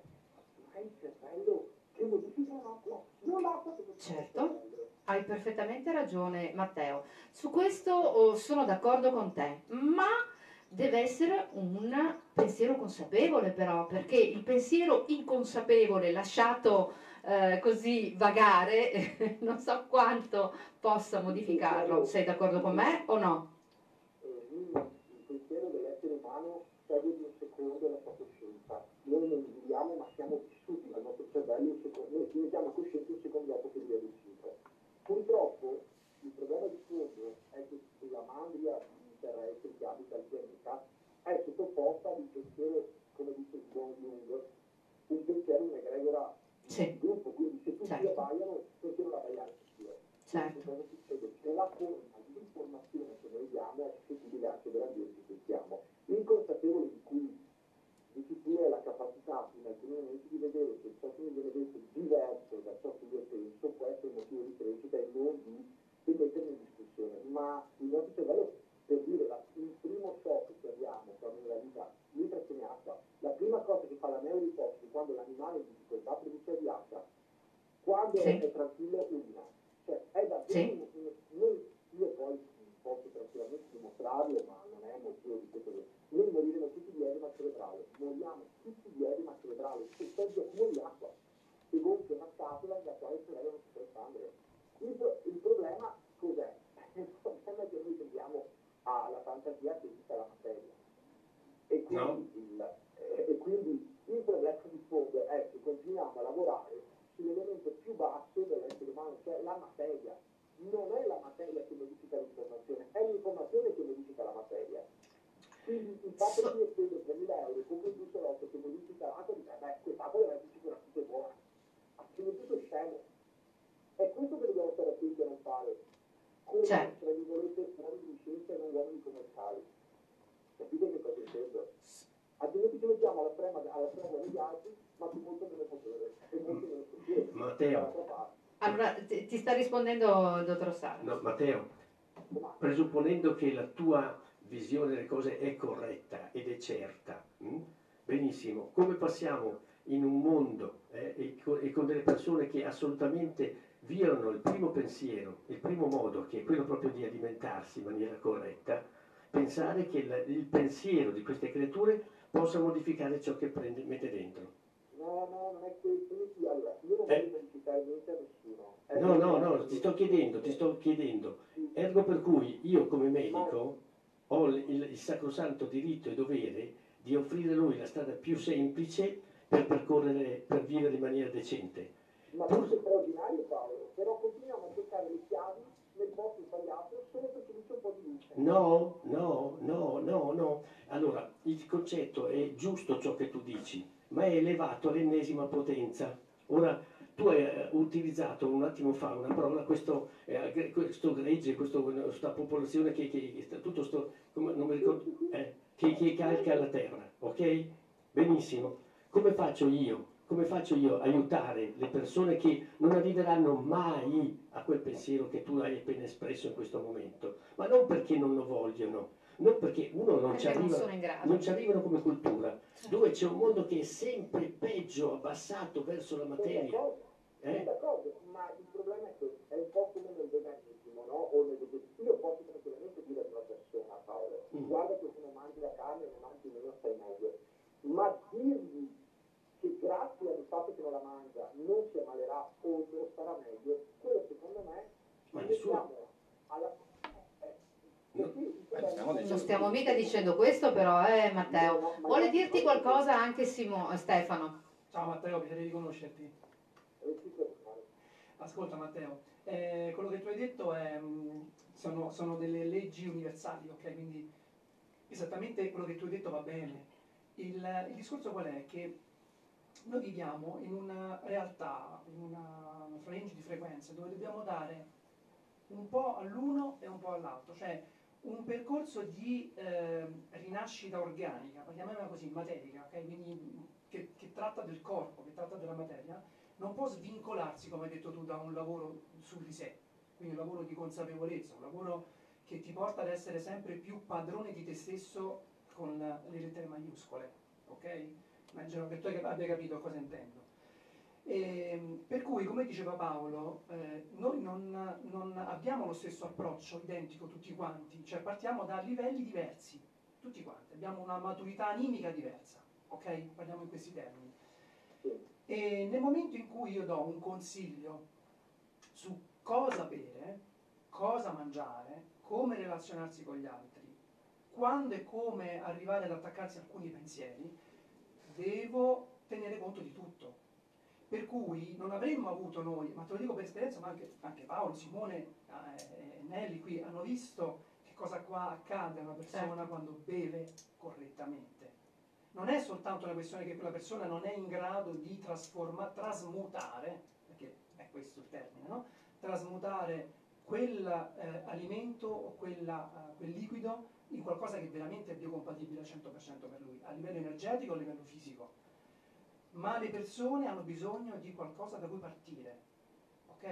Speaker 6: Ma il cervello che modifica l'acqua, non l'acqua che modifica
Speaker 1: certo. Hai perfettamente ragione Matteo, su questo oh, sono d'accordo con te, ma deve essere un pensiero consapevole però, perché il pensiero inconsapevole lasciato eh, così vagare, non so quanto possa modificarlo. Sei d'accordo con me o no?
Speaker 6: il pensiero dell'essere umano serve di un secondo la sua coscienza. Noi non viviamo ma siamo vissuti dal nostro cervello, noi diventiamo coscienti un secondo dopo che lui è riuscito. Purtroppo il problema di fondo è che sulla mandria terrestre che abita il pianeta è sottoposta ad un pensiero, come dice il buon Jung, un pensiero in egregora
Speaker 1: sì.
Speaker 6: il gruppo, quindi se tutti certo. abbaiano, perché non abbaiare anch'io?
Speaker 1: Certo.
Speaker 6: Cosa succede? Che la forma di informazione che noi diamo è suscettibile anche dell'ambiente che siamo. Inconsapevole di cui di chi è la capacità in alcuni momenti di vedere che che mi viene detto diverso da ciò che io penso può essere un motivo di crescita e non di, di mettermi in discussione. Ma il nostro cervello per dire la, il primo shock che abbiamo quando nella vita lui trattiene acqua, la prima cosa che fa la neuroipofisi quando l'animale è in difficoltà produce di acqua, quando sì. è, tranquillo urina. Cioè è davvero sì. noi, io poi posso tranquillamente dimostrarlo, ma non è motivo di questo. Noi moriremo tutti di edema cerebrale, moriamo tutti di edema cerebrale, se accumulo di acqua, si gonfia una scatola da quale il cervello non si può espandere. Il, il problema cos'è? Il problema è che noi tendiamo alla fantasia che esista la materia. E quindi, no. il, eh, e quindi il problema di fondo è che continuiamo a lavorare sull'elemento più basso dell'essere umano, cioè la materia. non è la materia che modifica l'informazione, è l'informazione che modifica la materia. Quindi il fatto che io spendo 3.000 euro con un bussolotto che modifica l'acqua, dice, beh, quest'acqua essere sicuramente buona. È scemo. È questo che dobbiamo stare attenti a non fare. Come,
Speaker 1: Certo.
Speaker 6: tra virgolette, uomini di scienza e non uomini commerciali. Capite che cosa intendo? Altrimenti ci mettiamo alla prema, alla prema degli altri, ma con molto meno potere e molto meno potere.
Speaker 3: Matteo.
Speaker 1: Allora, ti, ti sta rispondendo il dottor Sala.
Speaker 3: No, Matteo, presupponendo che la tua visione delle cose è corretta ed è certa, mh? benissimo, come passiamo in un mondo eh, e, co- e con delle persone che assolutamente violano il primo pensiero, il primo modo, che è quello proprio di alimentarsi in maniera corretta, pensare che il, il pensiero di queste creature possa modificare ciò che prende, mette dentro.
Speaker 6: No, no, non è questo. Allora, io non
Speaker 3: Eh.
Speaker 6: voglio modificare niente a nessuno. È
Speaker 3: No, no,
Speaker 6: vero.
Speaker 3: no, ti sto chiedendo, ti sto chiedendo. Ergo per cui io come medico ho il, il- il sacrosanto diritto e dovere di offrire a lui la strada più semplice per percorrere, per vivere in maniera decente.
Speaker 6: Ma questo è straordinario Paolo, però continuiamo a cercare le chiavi nel posto sbagliato solo perché lì c'è un po' di luce.
Speaker 3: No, no, no, no, no. Allora, il concetto è giusto ciò che tu dici, ma è elevato all'ennesima potenza. Ora, tu hai eh, utilizzato un attimo fa una parola, questo, eh, questo gregge, questa popolazione che, che, tutto sto, come, non mi ricordo, eh, che, che calca la terra, ok? Benissimo. Come faccio io? Come faccio io a aiutare le persone che non arriveranno mai a quel pensiero che tu hai appena espresso in questo momento? Ma non perché non lo vogliono, non perché uno non ci
Speaker 1: Perché non
Speaker 3: arriva, non ci arrivano come cultura, dove c'è un mondo che è sempre peggio, abbassato verso la materia. Eh?
Speaker 6: d'accordo, ma il problema è questo, è un po' come nel veganismo, no? O nel. Io posso tranquillamente dire ad una persona, Paolo,
Speaker 3: Mm.
Speaker 6: guarda che se non mangi la carne, non mangi meno, stai meglio. Ma dirgli che grazie al fatto che non la mangia non si ammalerà o non starà meglio, quello secondo me
Speaker 3: Ma
Speaker 6: ci
Speaker 3: nessuno-
Speaker 6: mettiamo alla... eh,
Speaker 1: Non stiamo mica dicendo questo però, eh Matteo.
Speaker 6: Ma-
Speaker 1: Vuole dirti qualcosa anche Simo- Stefano?
Speaker 5: Ciao Matteo, piacere di conoscerti.
Speaker 6: Reciprocare.
Speaker 5: Ascolta Matteo, eh, quello che tu hai detto è, mh, sono, sono delle leggi universali, ok? Quindi esattamente quello che tu hai detto va bene. Il, il discorso qual è? Che noi viviamo in una realtà, in una, range di frequenze dove dobbiamo dare un po' all'uno e un po' all'altro, cioè un percorso di eh, rinascita organica, chiamiamola così, materica, ok? Quindi che, che tratta del corpo, che tratta della materia, non può svincolarsi, come hai detto tu, da un lavoro su di sé, quindi un lavoro di consapevolezza, un lavoro che ti porta ad essere sempre più padrone di te stesso con le lettere maiuscole, ok? Immagino che tu abbia capito cosa intendo. E, per cui, come diceva Paolo, eh, noi non, non abbiamo lo stesso approccio identico tutti quanti, cioè partiamo da livelli diversi, tutti quanti, abbiamo una maturità animica diversa, ok? Parliamo in questi termini. E nel momento in cui io do un consiglio su cosa bere, cosa mangiare, come relazionarsi con gli altri, quando e come arrivare ad attaccarsi a alcuni pensieri, devo tenere conto di tutto. Per cui non avremmo avuto noi, ma te lo dico per esperienza, ma anche, anche Paolo, Simone eh, e Nelly qui hanno visto che cosa qua accade a una persona
Speaker 1: Certo.
Speaker 5: quando beve correttamente. Non è soltanto una questione che quella persona non è in grado di trasmutare, perché è questo il termine, no? trasmutare quell'alimento o quella, eh, quel liquido in qualcosa che veramente è biocompatibile al 100% per lui, a livello energetico a livello fisico. Ma le persone hanno bisogno di qualcosa da cui partire, ok?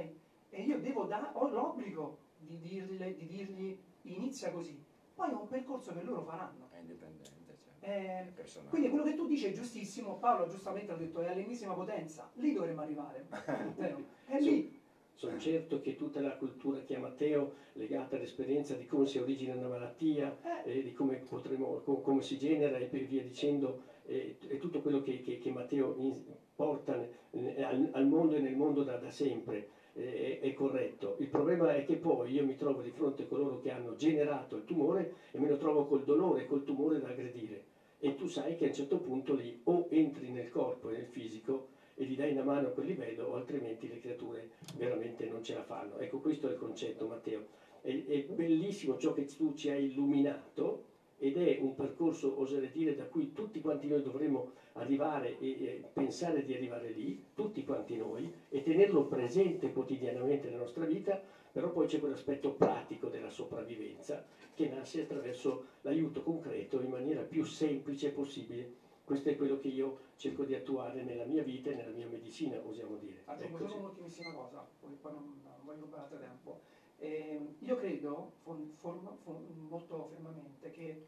Speaker 5: E io devo da- ho l'obbligo di, dirle, di dirgli inizia così, poi è un percorso che loro faranno.
Speaker 2: È indipendente, cioè,
Speaker 5: Eh,
Speaker 2: è
Speaker 5: quindi quello che tu dici è giustissimo, Paolo giustamente ha detto, è all'ennesima potenza, lì dovremmo arrivare, è lì.
Speaker 3: Sono certo che tutta la cultura che ha Matteo, legata all'esperienza di come si origina una malattia,
Speaker 5: Eh,
Speaker 3: di come, potremo, co- come si genera e per via dicendo, e, e tutto quello che, che- che Matteo in- porta al, al mondo e nel mondo da, da sempre eh, è, è corretto. Il problema è che poi io mi trovo di fronte a coloro che hanno generato il tumore e me lo trovo col dolore col tumore da aggredire. E tu sai che a un certo punto lì o entri nel corpo e nel fisico
Speaker 7: e gli dai una mano a quel livello o altrimenti le creature veramente non ce la fanno. Ecco, questo è il concetto, Matteo. È, è bellissimo ciò che tu ci hai illuminato ed è un percorso, oserei dire, da cui tutti quanti noi dovremmo arrivare e, e, pensare di arrivare lì, tutti quanti noi, e tenerlo presente quotidianamente nella nostra vita, però poi c'è quell'aspetto pratico della sopravvivenza che nasce attraverso l'aiuto concreto in maniera più semplice possibile. Questo è quello che io cerco di attuare nella mia vita e nella mia medicina, osiamo dire.
Speaker 5: Aggiungo solo un'ultimissima cosa, poi, poi non, non voglio rubare altro tempo. Eh, io credo for, for, for, molto fermamente che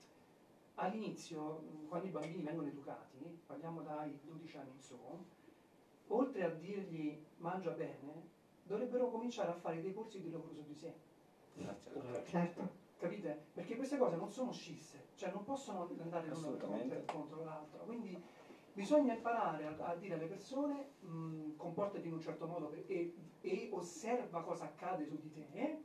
Speaker 5: all'inizio, quando i bambini vengono educati, parliamo dai 12 anni in su, oltre a dirgli mangia bene, dovrebbero cominciare a fare dei corsi di lavoro su di sé.
Speaker 1: Certo.
Speaker 5: Capite? Perché queste cose non sono scisse, cioè non possono andare l'una contro, contro l'altra. Quindi bisogna imparare a, a dire alle persone mh, comportati in un certo modo per, e, e, osserva cosa accade su di te,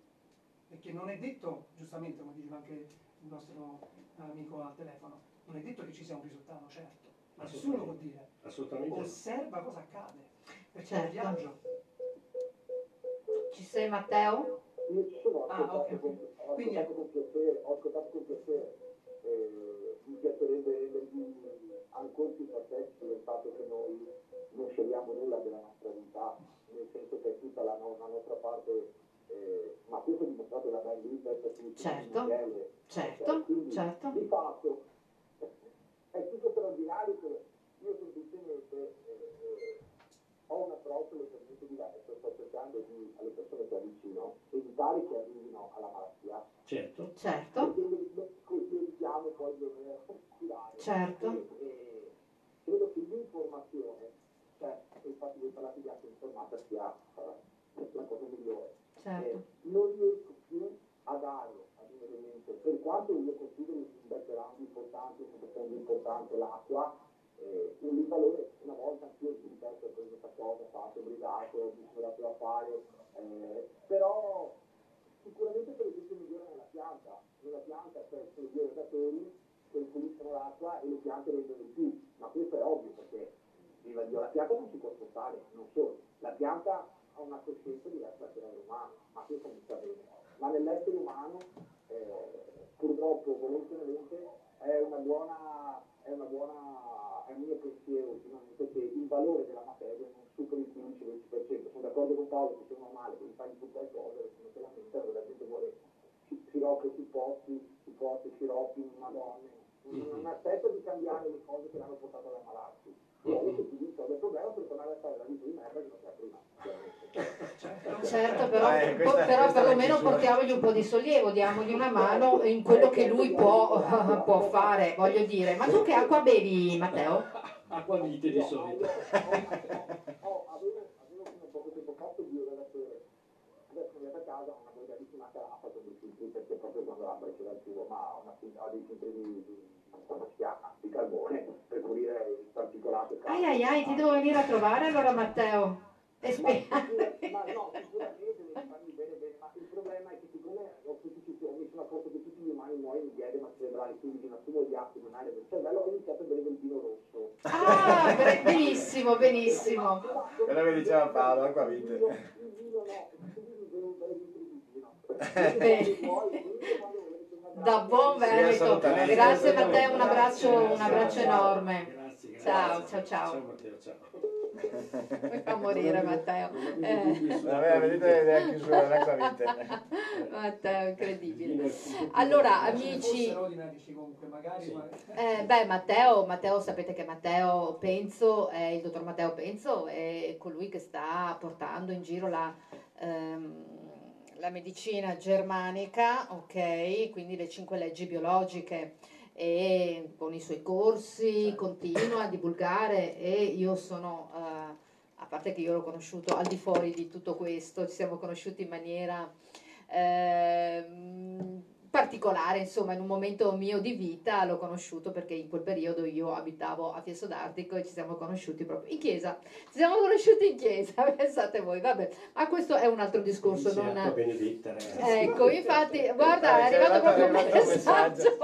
Speaker 5: perché non è detto, giustamente come diceva anche il nostro amico al telefono, non è detto che ci sia un risultato, certo, ma nessuno lo può dire.
Speaker 7: Assolutamente.
Speaker 5: Osserva cosa accade, perché
Speaker 1: certo.
Speaker 5: è un viaggio.
Speaker 1: Ci sei Matteo?
Speaker 6: Io ci sono,
Speaker 5: ah, okay.
Speaker 6: con, ho Quindi, ascoltato con piacere, ho ascoltato con piacere, eh, mi piacerebbe rendervi ancora più partecipi del fatto che noi non scegliamo nulla della nostra vita, nel senso che tutta la, no, la nostra parte, eh, ma questo è dimostrato da Ben Liebert,
Speaker 1: certo,
Speaker 6: Michele,
Speaker 1: certo,
Speaker 6: quindi,
Speaker 1: certo.
Speaker 6: Di fatto è tutto straordinario io semplicemente eh, ho un approccio diverso, sto cercando di, alle persone che avvicino, evitare che arrivino alla malattia.
Speaker 7: Certo.
Speaker 1: Certo.
Speaker 6: Così evitiamo poi di dover curare.
Speaker 1: Certo.
Speaker 6: E, e, credo che l'informazione, cioè il fatto di parlare di arte informata sia la cosa migliore.
Speaker 1: Certo.
Speaker 6: Eh, non riesco più a dare ad un elemento, per quanto io consideri un background importante, un importante l'acqua, eh, un valore una volta anch'io mi ripeto ho preso questa cosa, fatto, brigato, mi sono dato da fare, eh, però sicuramente per esempio migliora nella pianta, nella pianta cioè, sono due rotatori che puliscono l'acqua e le piante rendono di più, ma questo è ovvio perché viva Dio, la pianta non si può spostare, non solo, la pianta ha una coscienza diversa dall'essere umano, ma questo non sta bene, ma nell'essere umano eh, purtroppo volontariamente è una buona, è una buona, è un mio pensiero ultimamente che il valore della materia non superi il 15-20%. Sono d'accordo con Paolo che se uno ha male, devi fargli su qualcosa, non se lamenta, la gente vuole siroppi sui posti, sui posti, siroppi, madonne. Non aspetta di cambiare le cose che l'hanno portato ad ammalarsi. La.
Speaker 1: Certo, però, eh, questa, però perlomeno portiamogli un po' di sollievo, diamogli una mano in quello che lui può, può fare, voglio dire. Ma tu che acqua bevi, Matteo?
Speaker 7: Acqua vite di solito.
Speaker 6: Casa una bellissima caraffa perché proprio quando l'ambra c'era il tubo, ma una, ho dei filtri di, di, come si chiama, di carbone per pulire il particolato.
Speaker 1: Ai ai ai, ti devo venire a trovare allora Matteo. E
Speaker 6: ma, ma no, sicuramente devi farmi bene bene, ma il problema è che siccome ho tutti, mi sono accorto che tutti gli umani muoiono di edema cerebrale, quindi di un assumo di acqua in aria del cervello, ho iniziato a bere del vino rosso.
Speaker 1: Ah, benissimo, benissimo.
Speaker 2: Quello che diceva Paolo, acqua vite.
Speaker 6: Il vino no, il vino bere litri di vino.
Speaker 1: Da buon Veneto. Grazie Matteo, un abbraccio, un abbraccio enorme.
Speaker 7: Grazie, grazie.
Speaker 1: Ciao, ciao, ciao.
Speaker 7: Ciao Matteo, ciao.
Speaker 1: Mi fa morire Matteo. Eh.
Speaker 2: Vabbè, vedete la chiusura vite.
Speaker 1: Matteo, incredibile. Allora, amici. Eh, beh, Matteo, Matteo, sapete che Matteo Penzo, è il dottor Matteo Penzo, è colui che sta portando in giro la. Ehm, la medicina germanica, ok, quindi le cinque leggi biologiche. E con i suoi corsi continua a divulgare e io sono, uh, a parte che io l'ho conosciuto al di fuori di tutto questo, ci siamo conosciuti in maniera uh, particolare, insomma, in un momento mio di vita l'ho conosciuto perché in quel periodo io abitavo a Fieso d'Artico e ci siamo conosciuti proprio in chiesa. Ci siamo conosciuti in chiesa, pensate voi, vabbè. Ma questo è un altro discorso.
Speaker 7: Dice
Speaker 1: Non...
Speaker 7: benedetta.
Speaker 1: Ecco, infatti, guarda, è arrivato proprio un messaggio.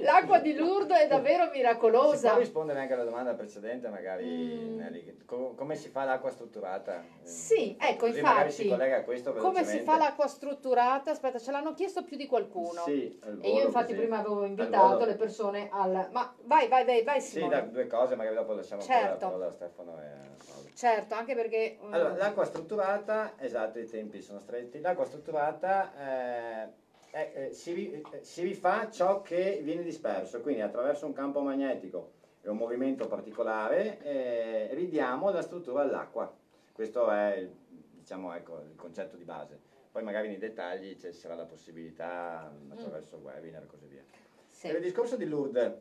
Speaker 1: L'acqua di Lourdes è davvero
Speaker 2: Si
Speaker 1: miracolosa.
Speaker 2: può rispondere anche alla domanda precedente, magari,
Speaker 1: Mm.
Speaker 2: Nelly, co- come si fa l'acqua strutturata?
Speaker 1: Sì, ecco,
Speaker 2: Così magari si
Speaker 1: infatti,
Speaker 2: collega a questo
Speaker 1: come si fa l'acqua strutturata? Aspetta, ce l'hanno chiesto più di qualcuno.
Speaker 2: Sì, al
Speaker 1: E io
Speaker 2: volo
Speaker 1: infatti
Speaker 2: così.
Speaker 1: prima avevo invitato
Speaker 2: volo.
Speaker 1: le persone al... Ma vai, vai, vai, vai
Speaker 2: Sì,
Speaker 1: Simone.
Speaker 2: da, due cose, magari dopo lasciamo
Speaker 1: Certo.
Speaker 2: la parola a Stefano e.
Speaker 1: Certo, anche perché... eh,
Speaker 2: Allora, l'acqua strutturata, esatto, i tempi sono stretti, l'acqua strutturata eh, è- eh, si, eh, si rifà ciò che viene disperso, quindi attraverso un campo magnetico e un movimento particolare eh, ridiamo la struttura all'acqua. Questo è il, diciamo, ecco, il concetto di base. Poi magari nei dettagli ci sarà la possibilità mh, attraverso il webinar e così via.
Speaker 1: sì.
Speaker 2: Per il discorso di Lourdes,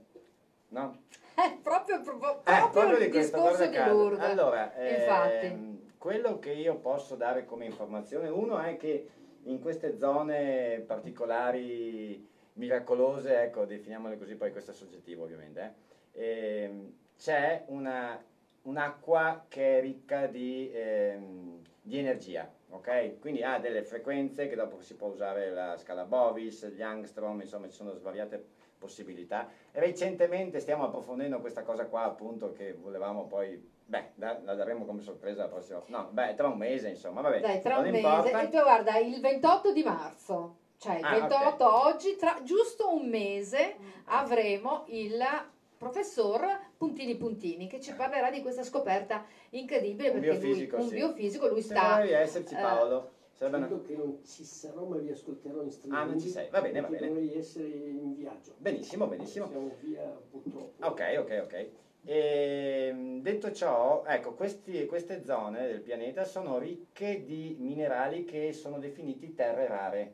Speaker 2: no?
Speaker 1: Eh, proprio, proprio,
Speaker 2: Eh,
Speaker 1: proprio il
Speaker 2: di
Speaker 1: discorso di. Lourdes.
Speaker 2: Allora,
Speaker 1: Infatti.
Speaker 2: ehm, quello che io posso dare come informazione, uno è che in queste zone particolari, miracolose, ecco, definiamole così, poi questo è soggettivo ovviamente, eh, ehm, c'è una- un'acqua che è ricca di, ehm, di energia, ok? Quindi ha delle frequenze che dopo si può usare la scala Bovis, gli angstrom, insomma ci sono svariate possibilità. Recentemente stiamo approfondendo questa cosa qua, appunto, che volevamo poi, beh, da- la daremo come sorpresa la prossima, no, beh, tra un mese, insomma, vabbè,
Speaker 1: Dai, tra
Speaker 2: non
Speaker 1: un mese.
Speaker 2: importa.
Speaker 1: E tu guarda, il 28 di marzo, cioè il
Speaker 2: Ah,
Speaker 1: 28 oggi, tra giusto un mese avremo il professor Puntini Puntini che ci parlerà di questa scoperta incredibile
Speaker 2: Un
Speaker 1: perché
Speaker 2: biofisico,
Speaker 1: lui, un
Speaker 2: sì.
Speaker 1: biofisico, lui sta...
Speaker 2: dovevi esserci
Speaker 1: eh,
Speaker 2: Paolo, sarebbe una-
Speaker 3: che non ci sarò, ma vi ascolterò in streaming.
Speaker 2: Ah, non ci sei, va bene, va bene.
Speaker 3: Dovrei essere in viaggio.
Speaker 2: Benissimo, benissimo.
Speaker 3: Siamo via purtroppo.
Speaker 2: Ok, ok, ok. E, detto ciò, ecco, questi- queste zone del pianeta sono ricche di minerali che sono definiti terre rare,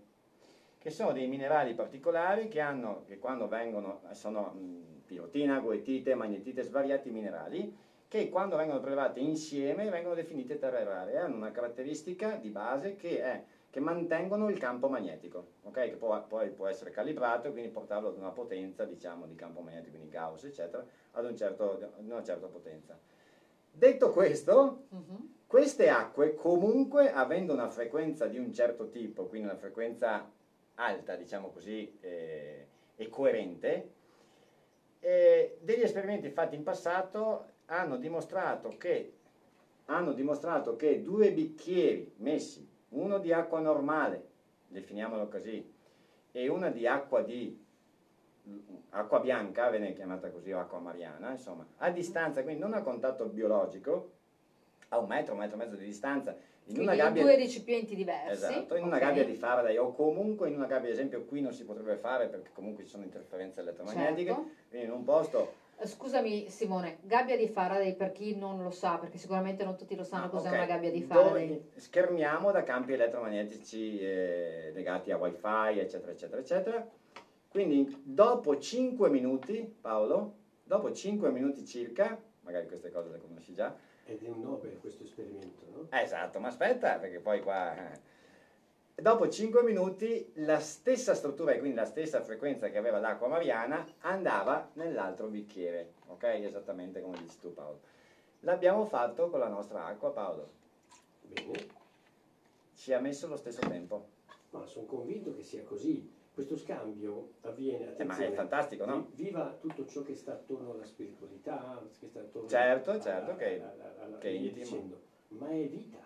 Speaker 2: che sono dei minerali particolari che hanno, che quando vengono, sono pirotina, goetite, magnetite, svariati minerali, che quando vengono prelevati insieme vengono definite terre rare, e hanno una caratteristica di base che è che mantengono il campo magnetico, ok? che può, poi può essere calibrato e quindi portarlo ad una potenza diciamo, di campo magnetico, quindi Gauss, eccetera, ad un certo- ad una certa potenza. Detto questo,
Speaker 1: mhm.
Speaker 2: queste acque comunque avendo una frequenza di un certo tipo, quindi una frequenza alta, diciamo così, eh, e coerente, eh, degli esperimenti fatti in passato hanno dimostrato che, hanno dimostrato che due bicchieri messi, uno di acqua normale, definiamolo così, e una di acqua di acqua bianca, viene chiamata così, o acqua mariana, insomma, a distanza, quindi non a contatto biologico, a un metro, un metro e mezzo di distanza, in
Speaker 1: Quindi
Speaker 2: una gabbia
Speaker 1: due recipienti diversi.
Speaker 2: Esatto, in una
Speaker 1: ok.
Speaker 2: gabbia di Faraday o comunque in una gabbia, ad esempio, qui non si potrebbe fare perché comunque ci sono interferenze elettromagnetiche,
Speaker 1: Certo.
Speaker 2: quindi in un posto
Speaker 1: Eh, Scusami Simone, gabbia di Faraday per chi non lo sa, perché sicuramente non tutti lo sanno
Speaker 2: Ah,
Speaker 1: cos'è
Speaker 2: ok,
Speaker 1: una gabbia di
Speaker 2: dove
Speaker 1: Faraday.
Speaker 2: schermiamo da campi elettromagnetici eh, legati a wifi, eccetera, eccetera, eccetera. Quindi dopo 5 minuti, Paolo, dopo 5 minuti circa, magari queste cose le conosci già,
Speaker 3: Ed è un Nobel questo esperimento, no?
Speaker 2: Eh, Esatto, ma aspetta, perché poi qua... eh. Dopo 5 minuti la stessa struttura e quindi la stessa frequenza che aveva l'acqua mariana andava nell'altro bicchiere, ok? Esattamente come dici tu Paolo. L'abbiamo fatto con la nostra acqua Paolo,
Speaker 3: Bene,
Speaker 2: ci ha messo lo stesso tempo.
Speaker 3: ma sono convinto che sia così. Questo scambio avviene,
Speaker 2: Eh, ma è fantastico, no?
Speaker 3: vi- Viva tutto ciò che sta attorno alla spiritualità, che sta attorno
Speaker 2: Certo,
Speaker 3: alla-
Speaker 2: certo, che-
Speaker 3: alla- alla- alla-
Speaker 2: che è
Speaker 3: dicendo. Ma è vita. È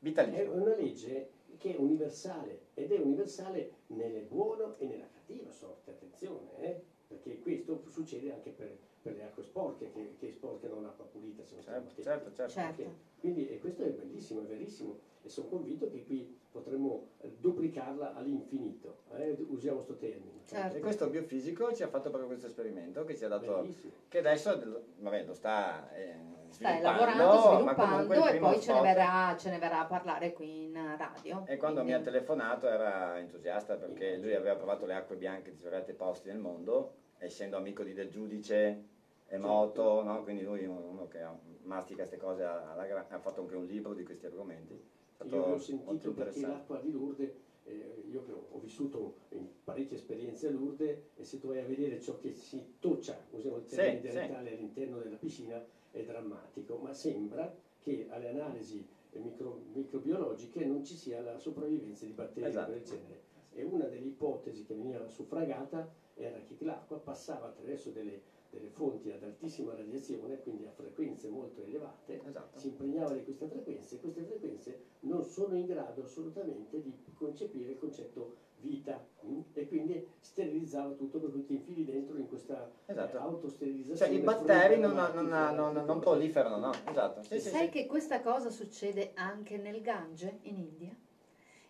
Speaker 2: Vitalizio.
Speaker 3: una legge che è universale ed è universale nelle buone e nella cattiva sorte, attenzione, eh? perché questo succede anche per, per le acque sporche che, che sporcano l'acqua pulita. Se non
Speaker 2: Certo, certo, certo.
Speaker 1: Certo.
Speaker 3: Quindi e questo è bellissimo, è verissimo e sono convinto che qui potremmo eh, duplicarla all'infinito. eh, Usiamo questo termine.
Speaker 1: Certo.
Speaker 2: E questo biofisico ci ha fatto proprio questo esperimento che ci ha dato
Speaker 3: Bellissimo.
Speaker 2: che adesso vabbè, lo sta eh,
Speaker 1: Stai
Speaker 2: sviluppando,
Speaker 1: lavorando, sviluppando e poi ce ne, verrà, ce ne verrà a parlare qui in radio.
Speaker 2: E quando mi ha
Speaker 1: Quindi-
Speaker 2: telefonato era entusiasta perché lui aveva provato le acque bianche di svariati posti nel mondo, essendo amico di Del Giudice, è moto, no? quindi lui è uno che ha- mastica queste cose alla gra- ha fatto anche un libro di questi argomenti.
Speaker 3: Io l'ho sentito perché l'acqua di Lourdes, eh, io che ho vissuto in parecchi
Speaker 7: parecchie esperienze a Lourdes e se tu vai a vedere ciò che si toccia, usiamo il termine
Speaker 2: Sì,
Speaker 7: dialettale, all'interno della piscina è drammatico, ma sembra che alle analisi micro- microbiologiche non ci sia la sopravvivenza di batteri
Speaker 2: Esatto.
Speaker 7: del genere. E una delle ipotesi che veniva suffragata era che l'acqua passava attraverso delle, delle fonti ad altissima radiazione, quindi a frequenze molto elevate,
Speaker 2: Esatto.
Speaker 7: si impregnava di queste frequenze e queste frequenze non sono in grado assolutamente di concepire il concetto vita mm? e quindi sterilizzava tutto per cui ti infili dentro in questa
Speaker 2: Esatto.
Speaker 7: eh, autosterilizzazione.
Speaker 2: Cioè i batteri non, non- non- non proliferano, no? Esatto. Sì, sì,
Speaker 1: Sai
Speaker 2: sì.
Speaker 1: che questa cosa succede anche nel Gange in India?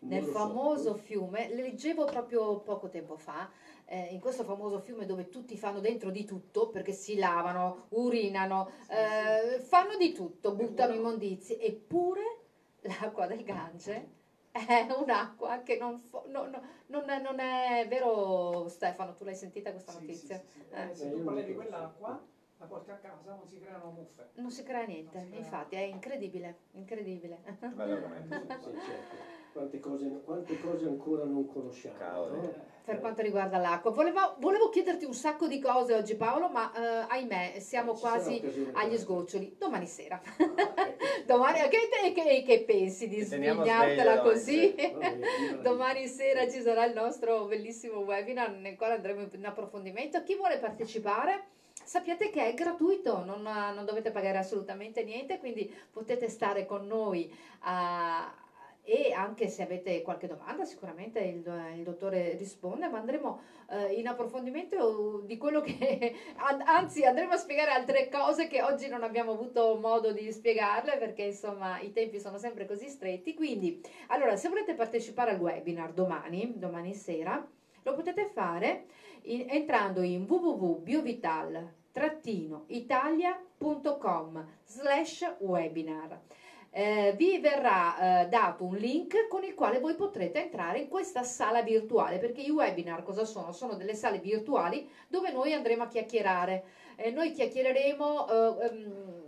Speaker 7: Non
Speaker 1: Nel
Speaker 7: lo so.
Speaker 1: famoso fiume, le leggevo proprio poco tempo fa, eh, in questo famoso fiume dove tutti fanno dentro di tutto perché si lavano, urinano, eh, fanno di tutto, buttano immondizie, eppure l'acqua del Gange è un'acqua che non, fo- no- no- non è, non è vero Stefano, tu l'hai sentita questa
Speaker 5: Sì,
Speaker 1: notizia?
Speaker 5: sì, sì, sì.
Speaker 1: Eh.
Speaker 5: Eh, se tu parli di quell'acqua, la porti a casa, non si creano muffe.
Speaker 1: Non si crea niente,
Speaker 5: si crea.
Speaker 1: infatti è incredibile, incredibile.
Speaker 2: Bello argomento.
Speaker 7: Sì, certo. Quante cose, quante cose ancora non conosciamo.
Speaker 2: Cavolo.
Speaker 7: no?
Speaker 1: Per quanto riguarda l'acqua, volevo, volevo chiederti un sacco di cose oggi Paolo, ma eh, ahimè siamo quasi agli sgoccioli. Domani sera.
Speaker 7: Ah,
Speaker 1: domani, che, che- che- pensi di
Speaker 2: sveglio
Speaker 1: così?
Speaker 2: Domani
Speaker 1: sera ci sarà il nostro bellissimo webinar nel quale andremo in approfondimento. Chi vuole partecipare? Sappiate che è gratuito, non, non dovete pagare assolutamente niente, quindi potete stare con noi a- e anche se avete qualche domanda sicuramente il, il dottore risponde, ma andremo eh, in approfondimento di quello che, an- anzi andremo a spiegare altre cose che oggi non abbiamo avuto modo di spiegarle perché insomma i tempi sono sempre così stretti, quindi allora, se volete partecipare al webinar domani, domani sera, lo potete fare in- entrando in www.biovital-italia.com slash webinar. Eh, vi verrà eh, dato un link con il quale voi potrete entrare in questa sala virtuale perché i webinar cosa sono? Sono delle sale virtuali dove noi andremo a chiacchierare. Eh, noi chiacchiereremo eh, ehm,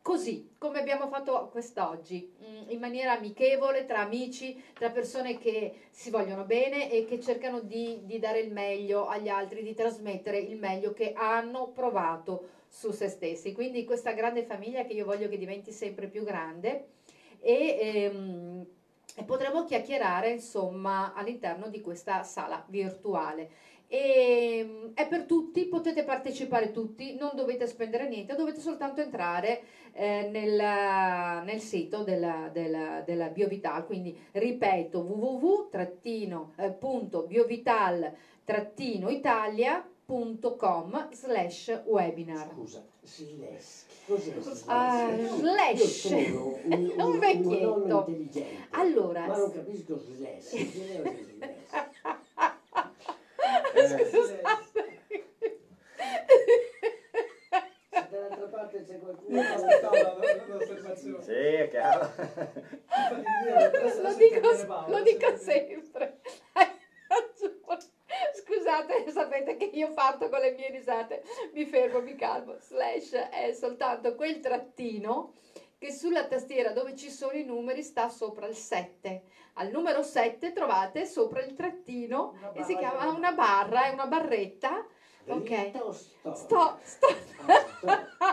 Speaker 1: così come abbiamo fatto quest'oggi, mm, in maniera amichevole, tra amici, tra persone che si vogliono bene e che cercano di, di dare il meglio agli altri, di trasmettere il meglio che hanno provato su se stessi. Quindi questa grande famiglia che io voglio che diventi sempre più grande e, ehm, e potremo chiacchierare insomma all'interno di questa sala virtuale. E, mm, è per tutti, potete partecipare tutti, non dovete spendere niente, dovete soltanto entrare eh, nel, nel sito della, della, della Biovital, quindi ripeto www.biovital-italia.com slash webinar.
Speaker 7: Scusa, slash. Cos'è slash?
Speaker 1: Ah,
Speaker 7: Io
Speaker 1: slash.
Speaker 7: un, un,
Speaker 1: Un
Speaker 7: un
Speaker 1: vecchietto.
Speaker 7: intelligente.
Speaker 1: Allora,
Speaker 7: Ma non capisco slash. Slash?
Speaker 2: Eh,
Speaker 1: Scusate.
Speaker 3: Se dall'altra parte c'è qualcuno che
Speaker 5: la- l'osservazione.
Speaker 2: Sì, è chiaro.
Speaker 5: Infatti, io adesso-
Speaker 1: lo
Speaker 5: adesso
Speaker 1: dico,
Speaker 5: interviene Paolo,
Speaker 1: lo dico
Speaker 5: sì.
Speaker 1: sempre. Hai ragione. Scusate, sapete che io parto con le mie risate, mi fermo, mi calmo. Slash è soltanto quel trattino che sulla tastiera dove ci sono i numeri sta sopra il 7. Al numero 7 trovate sopra il trattino
Speaker 5: Una
Speaker 1: e si chiama una barra, è una barretta. Ok.
Speaker 7: Sto?
Speaker 1: Sto, sto
Speaker 7: sto.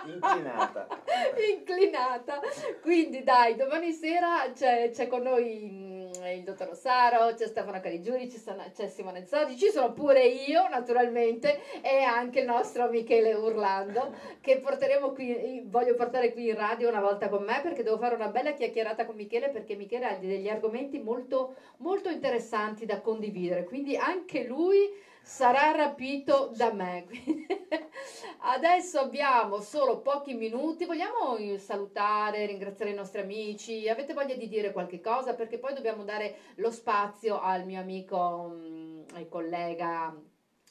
Speaker 2: Inclinata.
Speaker 1: inclinata. Quindi dai, domani sera c'è, c'è con noi mm, il dottor Rossaro, c'è Stefano Caligiuri, c'è Simone Zodi, ci sono pure io naturalmente e anche il nostro Michele Urlando che porteremo qui, voglio portare qui in radio una volta con me perché devo fare una bella chiacchierata con Michele perché Michele ha degli argomenti molto, molto interessanti da condividere, quindi anche lui sarà rapito da me. Adesso abbiamo solo pochi minuti, vogliamo eh, salutare, ringraziare i nostri amici, avete voglia di dire qualche cosa perché poi dobbiamo dare lo spazio al mio amico mm, e collega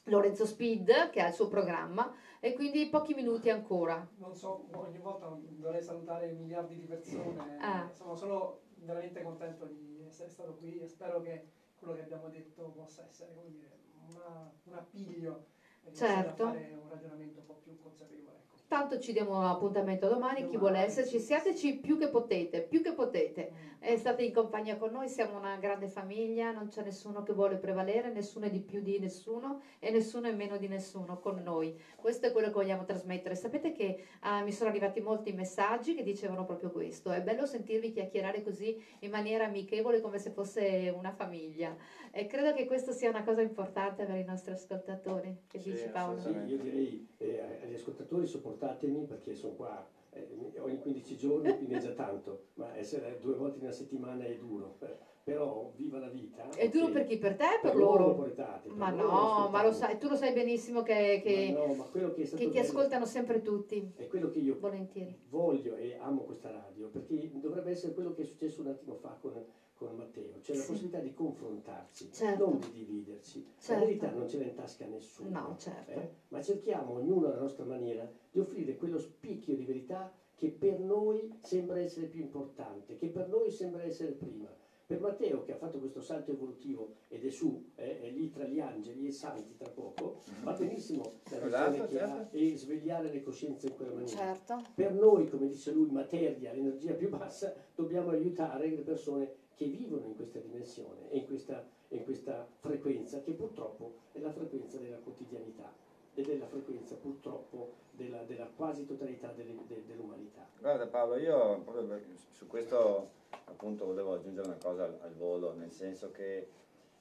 Speaker 1: Lorenzo Speed che ha il suo programma e quindi pochi minuti ancora.
Speaker 5: Non so, ogni volta dovrei salutare miliardi di persone.
Speaker 1: Ah.
Speaker 5: Sono solo veramente contento di essere stato qui e spero che quello che abbiamo detto possa essere come dire, una- un appiglio e riuscire
Speaker 1: Certo.
Speaker 5: a fare un ragionamento un po' più consapevole. Ecco.
Speaker 1: Tanto ci diamo appuntamento domani, chi vuole esserci, siateci più che potete, più che potete. E state in compagnia con noi, siamo una grande famiglia, non c'è nessuno che vuole prevalere, nessuno è di più di nessuno e nessuno è meno di nessuno con noi. Questo è quello che vogliamo trasmettere. Sapete che ah, mi sono arrivati molti messaggi che dicevano proprio questo. È bello sentirvi chiacchierare così in maniera amichevole come se fosse una famiglia. E credo che questo sia una cosa importante per i nostri ascoltatori. Che
Speaker 2: Sì,
Speaker 1: dici Paolo?
Speaker 3: Sì, io direi eh, agli ascoltatori sopportatemi perché sono qua eh, ogni 15 giorni, quindi è già tanto, ma essere due volte in una settimana è duro. Eh, Però viva la vita.
Speaker 1: È duro per chi? Per te per,
Speaker 3: Per
Speaker 1: loro?
Speaker 3: portate, per
Speaker 1: Ma
Speaker 3: loro
Speaker 1: no, ma lo sai, tu lo sai benissimo che, che-
Speaker 3: Ma no, ma che
Speaker 1: che ti
Speaker 3: bello
Speaker 1: ascoltano sempre tutti,
Speaker 3: È quello che io
Speaker 1: volentieri.
Speaker 3: voglio e amo questa radio perché dovrebbe essere quello che è successo un attimo fa con, con Matteo, cioè la
Speaker 1: Sì.
Speaker 3: possibilità di confrontarci,
Speaker 1: Certo.
Speaker 3: non di dividerci.
Speaker 1: Certo.
Speaker 3: La verità non ce l'ha in tasca nessuno,
Speaker 1: No, certo.
Speaker 3: eh? ma cerchiamo ognuno alla nostra maniera di offrire quello spicchio di verità che per noi sembra essere più importante, che per noi sembra essere prima. Per Matteo che ha fatto questo salto evolutivo ed è su, eh, è lì tra gli angeli e i santi tra poco, va benissimo la
Speaker 2: Esatto,
Speaker 3: visione che ha
Speaker 2: certo.
Speaker 3: e svegliare le coscienze in quella maniera.
Speaker 1: Certo.
Speaker 3: Per noi, come dice lui, materia, l'energia più bassa, dobbiamo aiutare le persone che vivono in questa dimensione e in questa, in questa frequenza, che purtroppo è la frequenza della quotidianità ed è la frequenza purtroppo della, della quasi totalità delle- de- dell'umanità.
Speaker 2: Guarda Paolo, io proprio su questo appunto volevo aggiungere una cosa al, al volo, nel senso che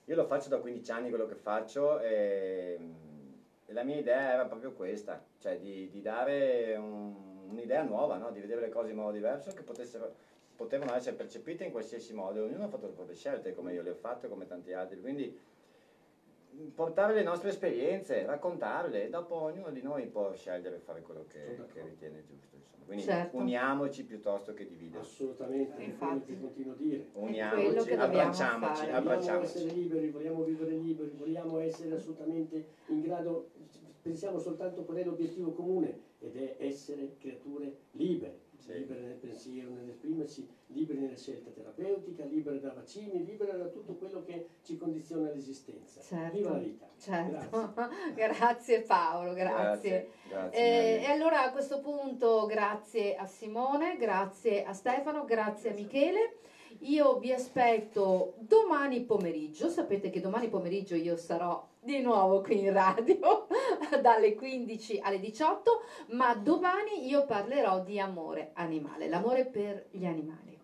Speaker 2: io lo faccio da 15 anni quello che faccio e, e la mia idea era proprio questa, cioè di, di dare un- un'idea nuova, no? di vedere le cose in modo diverso che potessero, potevano essere percepite in qualsiasi modo, ognuno ha fatto le proprie scelte come io le ho fatte, come tanti altri, quindi portare le nostre esperienze, raccontarle e dopo ognuno di noi può scegliere e fare quello che, che ritiene giusto. insomma. Quindi
Speaker 1: Certo.
Speaker 2: uniamoci piuttosto che dividerci.
Speaker 3: Assolutamente,
Speaker 1: Infatti.
Speaker 3: continuo a dire.
Speaker 2: Uniamoci, abbracciamoci,
Speaker 1: fare.
Speaker 3: Vogliamo
Speaker 2: abbracciamoci.
Speaker 3: essere liberi, vogliamo vivere liberi, vogliamo essere assolutamente in grado, pensiamo soltanto qual è l'obiettivo comune ed è essere creature libere,
Speaker 2: Sì.
Speaker 3: libere nel pensiero, nell'esprimersi, liberi nella scelta terapeutica, libere da vaccini, libere da tutto quello che ci condiziona l'esistenza.
Speaker 1: Certo.
Speaker 3: Viva la vita!
Speaker 1: Certo,
Speaker 3: Grazie.
Speaker 1: grazie Paolo, grazie.
Speaker 2: Grazie.
Speaker 1: Eh, e allora a questo punto grazie a Simone, grazie a Stefano, grazie a Michele. Io vi aspetto domani pomeriggio, sapete che domani pomeriggio io sarò di nuovo qui in radio dalle 15 alle 18, ma domani io parlerò di amore animale, l'amore per gli animali.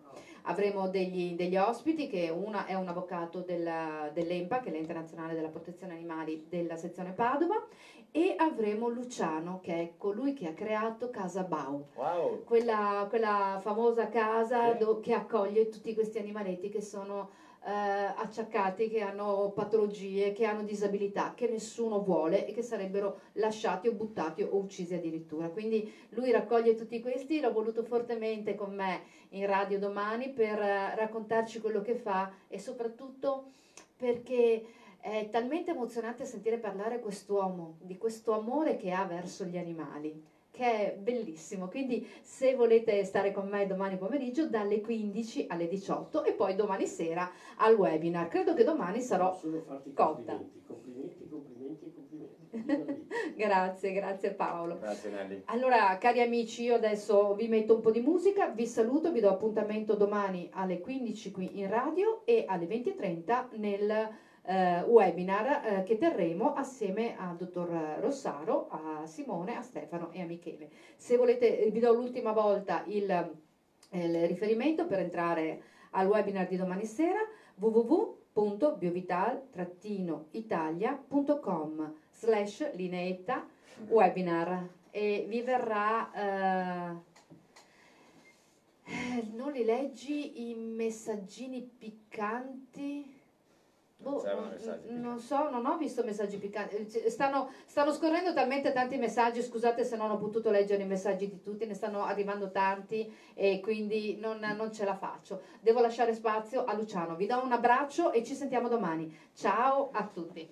Speaker 1: Avremo degli, degli ospiti, che una è un avvocato della- dell'EMPA, che è l'Internazionale della Protezione Animali della sezione Padova, e avremo Luciano, che è colui che ha creato Casa Bau,
Speaker 2: Wow,
Speaker 1: quella, quella famosa casa
Speaker 3: Sì.
Speaker 1: do- che accoglie tutti questi animaletti che sono eh, acciaccati, che hanno patologie, che hanno disabilità, che nessuno vuole e che sarebbero lasciati o buttati o uccisi addirittura. Quindi lui raccoglie tutti questi, l'ho voluto fortemente con me in radio domani per eh, raccontarci quello che fa e soprattutto perché è talmente emozionante sentire parlare quest'uomo, di questo amore che ha verso gli animali che è bellissimo. Quindi se volete stare con me domani pomeriggio dalle 15 alle 18 e poi domani sera al webinar. Credo che domani sarò cotta.
Speaker 3: complimenti, complimenti, complimenti.
Speaker 1: Grazie, grazie Paolo.
Speaker 2: grazie Nelly.
Speaker 1: Allora, cari amici, io adesso vi metto un po' di musica, vi saluto, vi do appuntamento domani alle 15 qui in radio e alle 20.30 nel eh, webinar eh, che terremo assieme al dottor Rossaro, a Simone, a Stefano e a Michele. Se volete, eh, vi do l'ultima volta il, eh, il riferimento per entrare al webinar di domani sera www.biovital-italia.com slash lineetta webinar e vi verrà eh, eh, non li leggi i messaggini piccanti Boh, non- non so, non ho visto messaggi piccanti. Eh, Stanno, stanno scorrendo talmente tanti messaggi, scusate se non ho potuto leggere i messaggi di tutti, ne stanno arrivando tanti e quindi non, non ce la faccio. Devo lasciare spazio a Luciano. Vi do un abbraccio e ci sentiamo domani. Ciao a tutti.